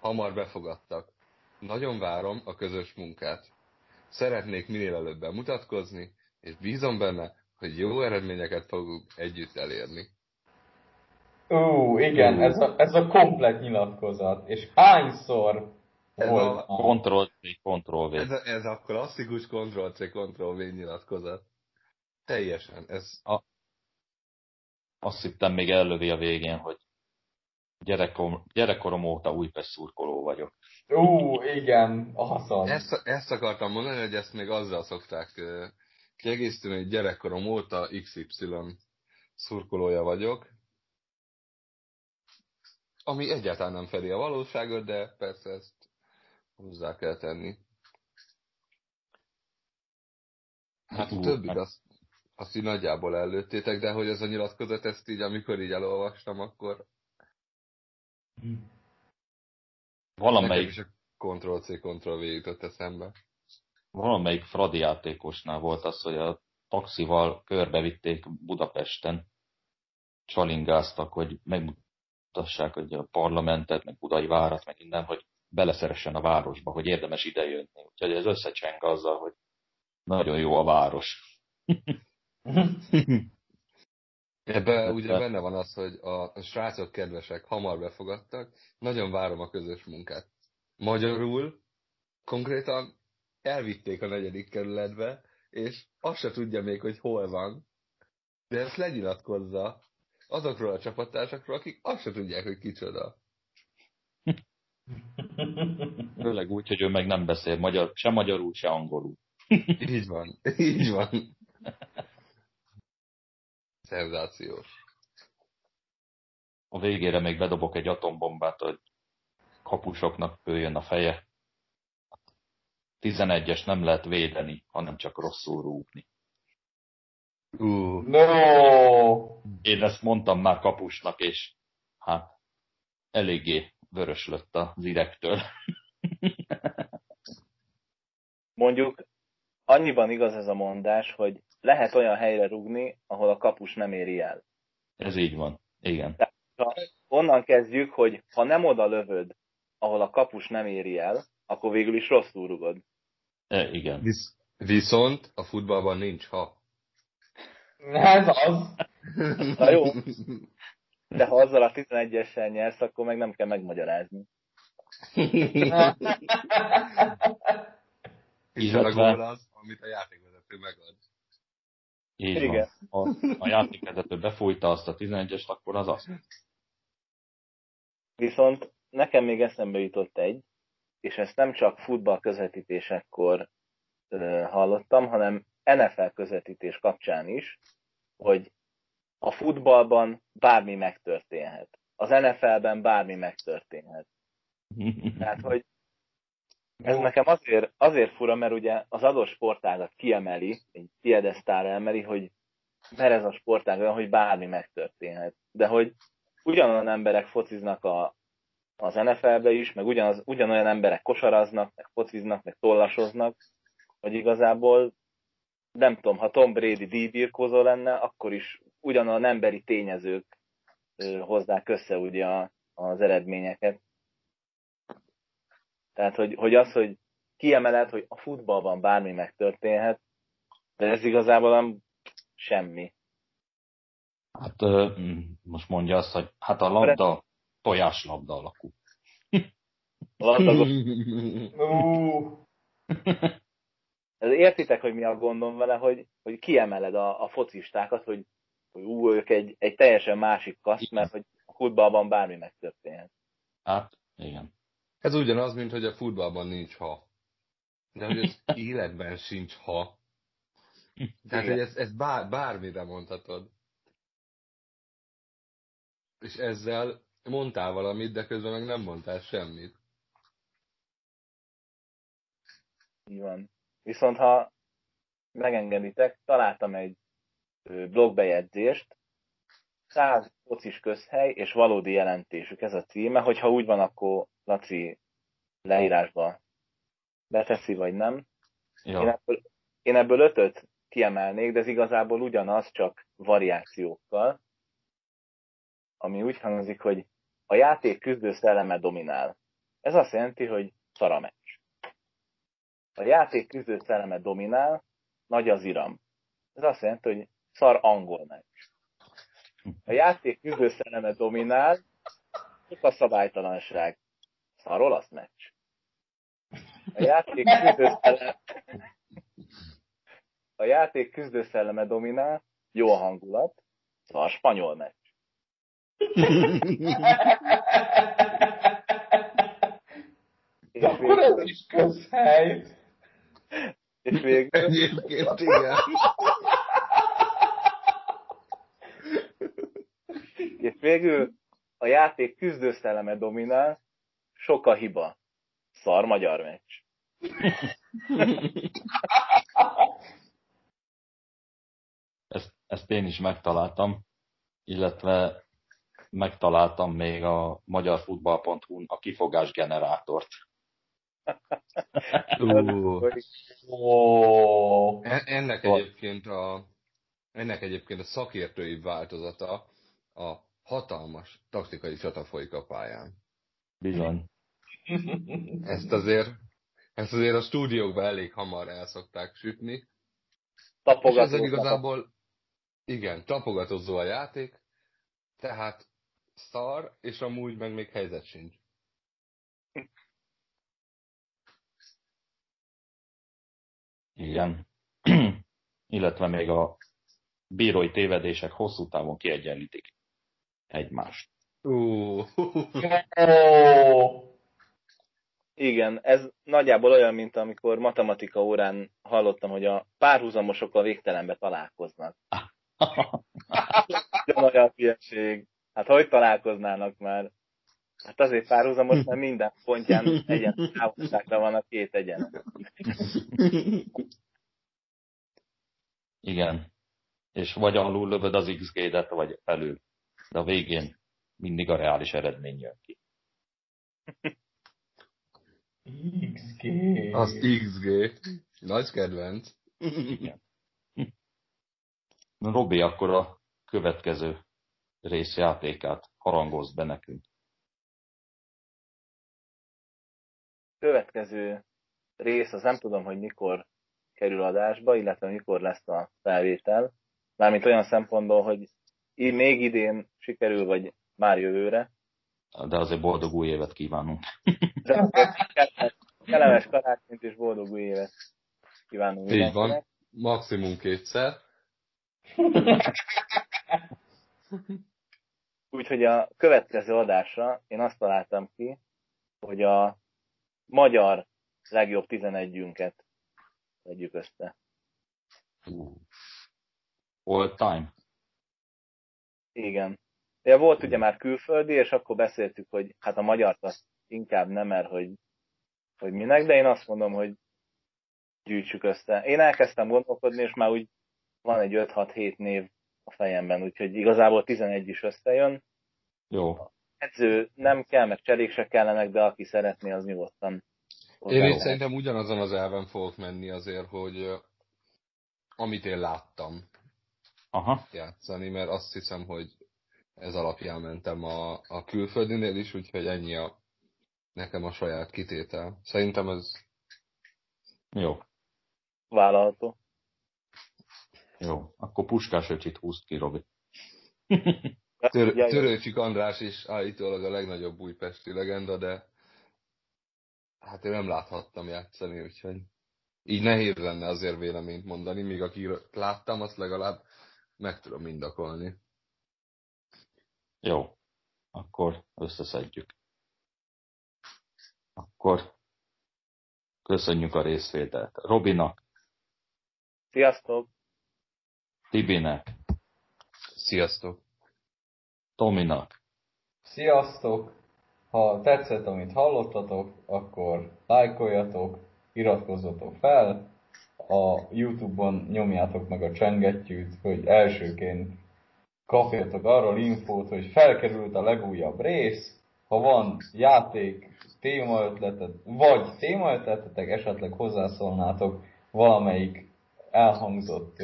[SPEAKER 4] hamar befogadtak. Nagyon várom a közös munkát. Szeretnék minél előbb bemutatkozni, és bízom benne, hogy jó eredményeket fogunk együtt elérni.
[SPEAKER 2] Ó, igen, ez a, ez a komplet nyilatkozat. És hányszor
[SPEAKER 1] ez volt a Ctrl-C, Ctrl-V.
[SPEAKER 4] Ez, a, ez a klasszikus Ctrl-C, Ctrl-V nyilatkozat. Teljesen. Ez...
[SPEAKER 1] A, azt hittem még ellövi a végén, hogy gyerekkorom, gyerekkorom óta Újpest szurkoló vagyok.
[SPEAKER 2] Ú, igen, awesome.
[SPEAKER 4] Ezt, ezt akartam mondani, hogy ezt még azzal szokták kiegészíteni, hogy gyerekkorom óta XY szurkolója vagyok, ami egyáltalán nem fedi a valóságot, de persze ezt hozzá kell tenni. Hát a többit hát... azt, azt így nagyjából előttétek, de hogy ez a nyilatkozat, ezt így, amikor így elolvastam, akkor
[SPEAKER 1] Valamelyik...
[SPEAKER 4] is a Ctrl-C, Ctrl-V jutott eszembe.
[SPEAKER 1] Valamelyik Fradi játékosnál volt az, hogy a taxival körbevitték Budapesten. Csalingáztak, hogy megmutassák, hogy a parlamentet, meg Budai várat, meg minden, hogy beleszeressen a városba, hogy érdemes idejönni. Úgyhogy ez összecseng azzal, hogy nagyon jó a város.
[SPEAKER 4] Ebben ugye benne van az, hogy a srácok kedvesek hamar befogadtak, nagyon várom a közös munkát. Magyarul konkrétan elvitték a negyedik kerületbe, és azt se tudja még, hogy hol van, de ezt lenyilatkozza azokról a csapattársakról, akik azt se tudják, hogy kicsoda.
[SPEAKER 1] Főleg úgy, hogy ő meg nem beszél magyar, se magyarul, se angolul.
[SPEAKER 4] így van, így van. Szenzációs.
[SPEAKER 1] A végére még bedobok egy atombombát, hogy kapusoknak följön a feje. 11-es nem lehet védeni, hanem csak rosszul rúgni.
[SPEAKER 4] Uh.
[SPEAKER 2] No!
[SPEAKER 1] Én ezt mondtam már kapusnak, és hát eléggé vörös lett az idektől.
[SPEAKER 3] Mondjuk annyiban igaz ez a mondás, hogy lehet olyan helyre rugni, ahol a kapus nem éri el.
[SPEAKER 1] Ez így van. Igen.
[SPEAKER 3] Ha onnan kezdjük, hogy ha nem oda lövöd, ahol a kapus nem éri el, akkor végül is rosszul rugod.
[SPEAKER 1] E, igen.
[SPEAKER 4] Visz, viszont a futballban nincs ha.
[SPEAKER 2] Ez az.
[SPEAKER 3] Na jó, de ha azzal a 11-essel nyersz, akkor meg nem kell megmagyarázni.
[SPEAKER 4] Hiszen a gól az, amit a játékvezető megad.
[SPEAKER 1] Így
[SPEAKER 3] Igen.
[SPEAKER 1] van. Ha a játékvezető befújta azt a 11-est, akkor az az.
[SPEAKER 3] Viszont nekem még eszembe jutott egy, és ezt nem csak futball közvetítésekkor ö, hallottam, hanem NFL közvetítés kapcsán is, hogy a futballban bármi megtörténhet. Az NFL-ben bármi megtörténhet. Tehát, hogy ez nekem azért, azért fura, mert ugye az adott sportágat kiemeli, egy piedesztára emeli, hogy mert ez a sportág olyan, hogy bármi megtörténhet. De hogy ugyanolyan emberek fociznak a, az NFL-be is, meg ugyanaz, ugyanolyan emberek kosaraznak, meg fociznak, meg tollasoznak, hogy igazából nem tudom, ha Tom Brady díjbirkózó lenne, akkor is ugyanolyan emberi tényezők hozzák össze ugye az eredményeket. Tehát, hogy, hogy az, hogy kiemeled, hogy a futballban bármi megtörténhet, de ez igazából nem semmi.
[SPEAKER 1] Hát most mondja azt, hogy hát a labda tojáslabda alakú.
[SPEAKER 3] A labdagos,
[SPEAKER 2] Ú,
[SPEAKER 3] ez értitek, hogy mi a gondom vele, hogy, hogy kiemeled a, a focistákat, hogy, hogy ú, ők egy, egy teljesen másik kaszt, mert hogy a futballban bármi megtörténhet.
[SPEAKER 1] Hát, igen.
[SPEAKER 4] Ez ugyanaz, mint hogy a futballban nincs ha. De hogy az életben sincs ha. Tehát,
[SPEAKER 3] Igen.
[SPEAKER 4] hogy ezt, ezt bár, bármire mondhatod. És ezzel mondtál valamit, de közben meg nem mondtál semmit.
[SPEAKER 3] Így van. Viszont ha megengeditek, találtam egy blogbejegyzést, 100 focis közhely és valódi jelentésük, ez a címe, hogyha úgy van, akkor Laci leírásba beteszi, vagy nem. Én
[SPEAKER 1] Ja,
[SPEAKER 3] ebből, én ebből ötöt kiemelnék, de ez igazából ugyanaz, csak variációkkal, ami úgy hangzik, hogy a játék küzdő szelleme dominál. Ez azt jelenti, hogy szar a játék küzdő szelleme dominál, nagy az iram. Ez azt jelenti, hogy szar angol meccs. A játék küzdő szelleme dominál, sok a szabálytalanság. Szar olasz meccs. A játék küzdőszelleme, a játék küzdőszelleme dominál, jó a hangulat, szar spanyol meccs. És
[SPEAKER 2] Akkor ez
[SPEAKER 3] végül,
[SPEAKER 2] is közhely.
[SPEAKER 3] és végül,
[SPEAKER 4] Egyébként igen.
[SPEAKER 3] és végül a játék küzdőszelleme dominál, sok a hiba. Szar magyar meccs.
[SPEAKER 1] ezt, ezt én is megtaláltam, illetve megtaláltam még a magyarfutball.hu-n a kifogás generátort.
[SPEAKER 4] E- ennek egyébként a ennek egyébként a szakértői változata a hatalmas taktikai csata folyik a pályán.
[SPEAKER 1] Bizony.
[SPEAKER 4] Ezt azért, ezt azért a stúdiókban elég hamar el szokták sütni. És
[SPEAKER 3] Tapogatóznak
[SPEAKER 4] ezzel igazából Igen, tapogatozó a játék, tehát szar, és amúgy meg még helyzet sincs.
[SPEAKER 1] Igen. Illetve még a bírói tévedések hosszú távon kiegyenlítik egymást.
[SPEAKER 4] Ó,
[SPEAKER 3] Igen, ez nagyjából olyan, mint amikor matematika órán hallottam, hogy a párhuzamosok a végtelenbe találkoznak. Ugyanolyan hülyeség. Hát hogy találkoznának már? Hát azért párhuzamos, mert minden pontján egyen távolságra van a két egyenet.
[SPEAKER 1] Igen. És vagy alul lövöd az XG-det, vagy felül. De a végén mindig a reális eredmény jön ki.
[SPEAKER 2] XG.
[SPEAKER 4] az XG. Nagy kedvenc.
[SPEAKER 1] Robi, akkor a következő részjátékát harangozz be nekünk.
[SPEAKER 3] Következő rész, az nem tudom, hogy mikor kerül adásba, illetve mikor lesz a felvétel. Mármint olyan szempontból, hogy í- még idén sikerül, vagy már jövőre.
[SPEAKER 1] De azért boldog új évet kívánunk.
[SPEAKER 3] De kellemes karácsonyt és boldog új évet kívánunk
[SPEAKER 4] Így van. Maximum kétszer.
[SPEAKER 3] Úgyhogy a következő adásra én azt találtam ki, hogy a magyar legjobb 11-ünket vegyük össze.
[SPEAKER 1] All time.
[SPEAKER 3] Igen. Ja, volt ugye már külföldi, és akkor beszéltük, hogy hát a magyart azt inkább nem, mert hogy, hogy minek, de én azt mondom, hogy gyűjtsük össze. Én elkezdtem gondolkodni, és már úgy van egy 5-6-7 név a fejemben, úgyhogy igazából 11 is összejön.
[SPEAKER 1] Jó.
[SPEAKER 3] Edző nem kell, meg cserék se kellenek, de aki szeretné, az nyugodtan.
[SPEAKER 4] Én itt szerintem ugyanazon az elven fogok menni azért, hogy amit én láttam
[SPEAKER 1] Aha.
[SPEAKER 4] játszani, mert azt hiszem, hogy ez alapján mentem a, a külföldinél is, úgyhogy ennyi a nekem a saját kitétel. Szerintem ez
[SPEAKER 1] Jó.
[SPEAKER 3] vállalható.
[SPEAKER 1] Jó. Akkor puskás öcsit húzd ki, Robi.
[SPEAKER 4] tör, Törőcsik András is állítólag a legnagyobb újpesti legenda, de hát én nem láthattam játszani, úgyhogy így nehéz lenne azért véleményt mondani, míg aki láttam, azt legalább meg tudom indakolni.
[SPEAKER 1] Jó. Akkor összeszedjük. Akkor köszönjük a részvételt. Robinak,
[SPEAKER 3] Sziasztok!
[SPEAKER 1] Tibinek,
[SPEAKER 4] Sziasztok!
[SPEAKER 1] Tominak,
[SPEAKER 2] Sziasztok! Ha tetszett, amit hallottatok, akkor lájkoljatok, iratkozzatok fel, a Youtube-on nyomjátok meg a csengettyűt, hogy elsőként kapjatok arról infót, hogy felkerült a legújabb rész, ha van játék, témaötletet, vagy témaötletetek, esetleg hozzászólnátok valamelyik elhangzott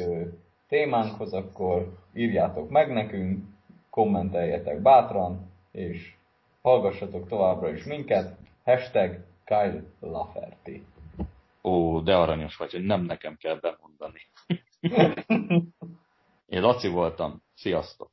[SPEAKER 2] témánkhoz, akkor írjátok meg nekünk, kommenteljetek bátran, és hallgassatok továbbra is minket. Hashtag Kyle Laferty.
[SPEAKER 1] Ó, de aranyos vagy, hogy nem nekem kell bemondani. Én Laci voltam. Sziasztok!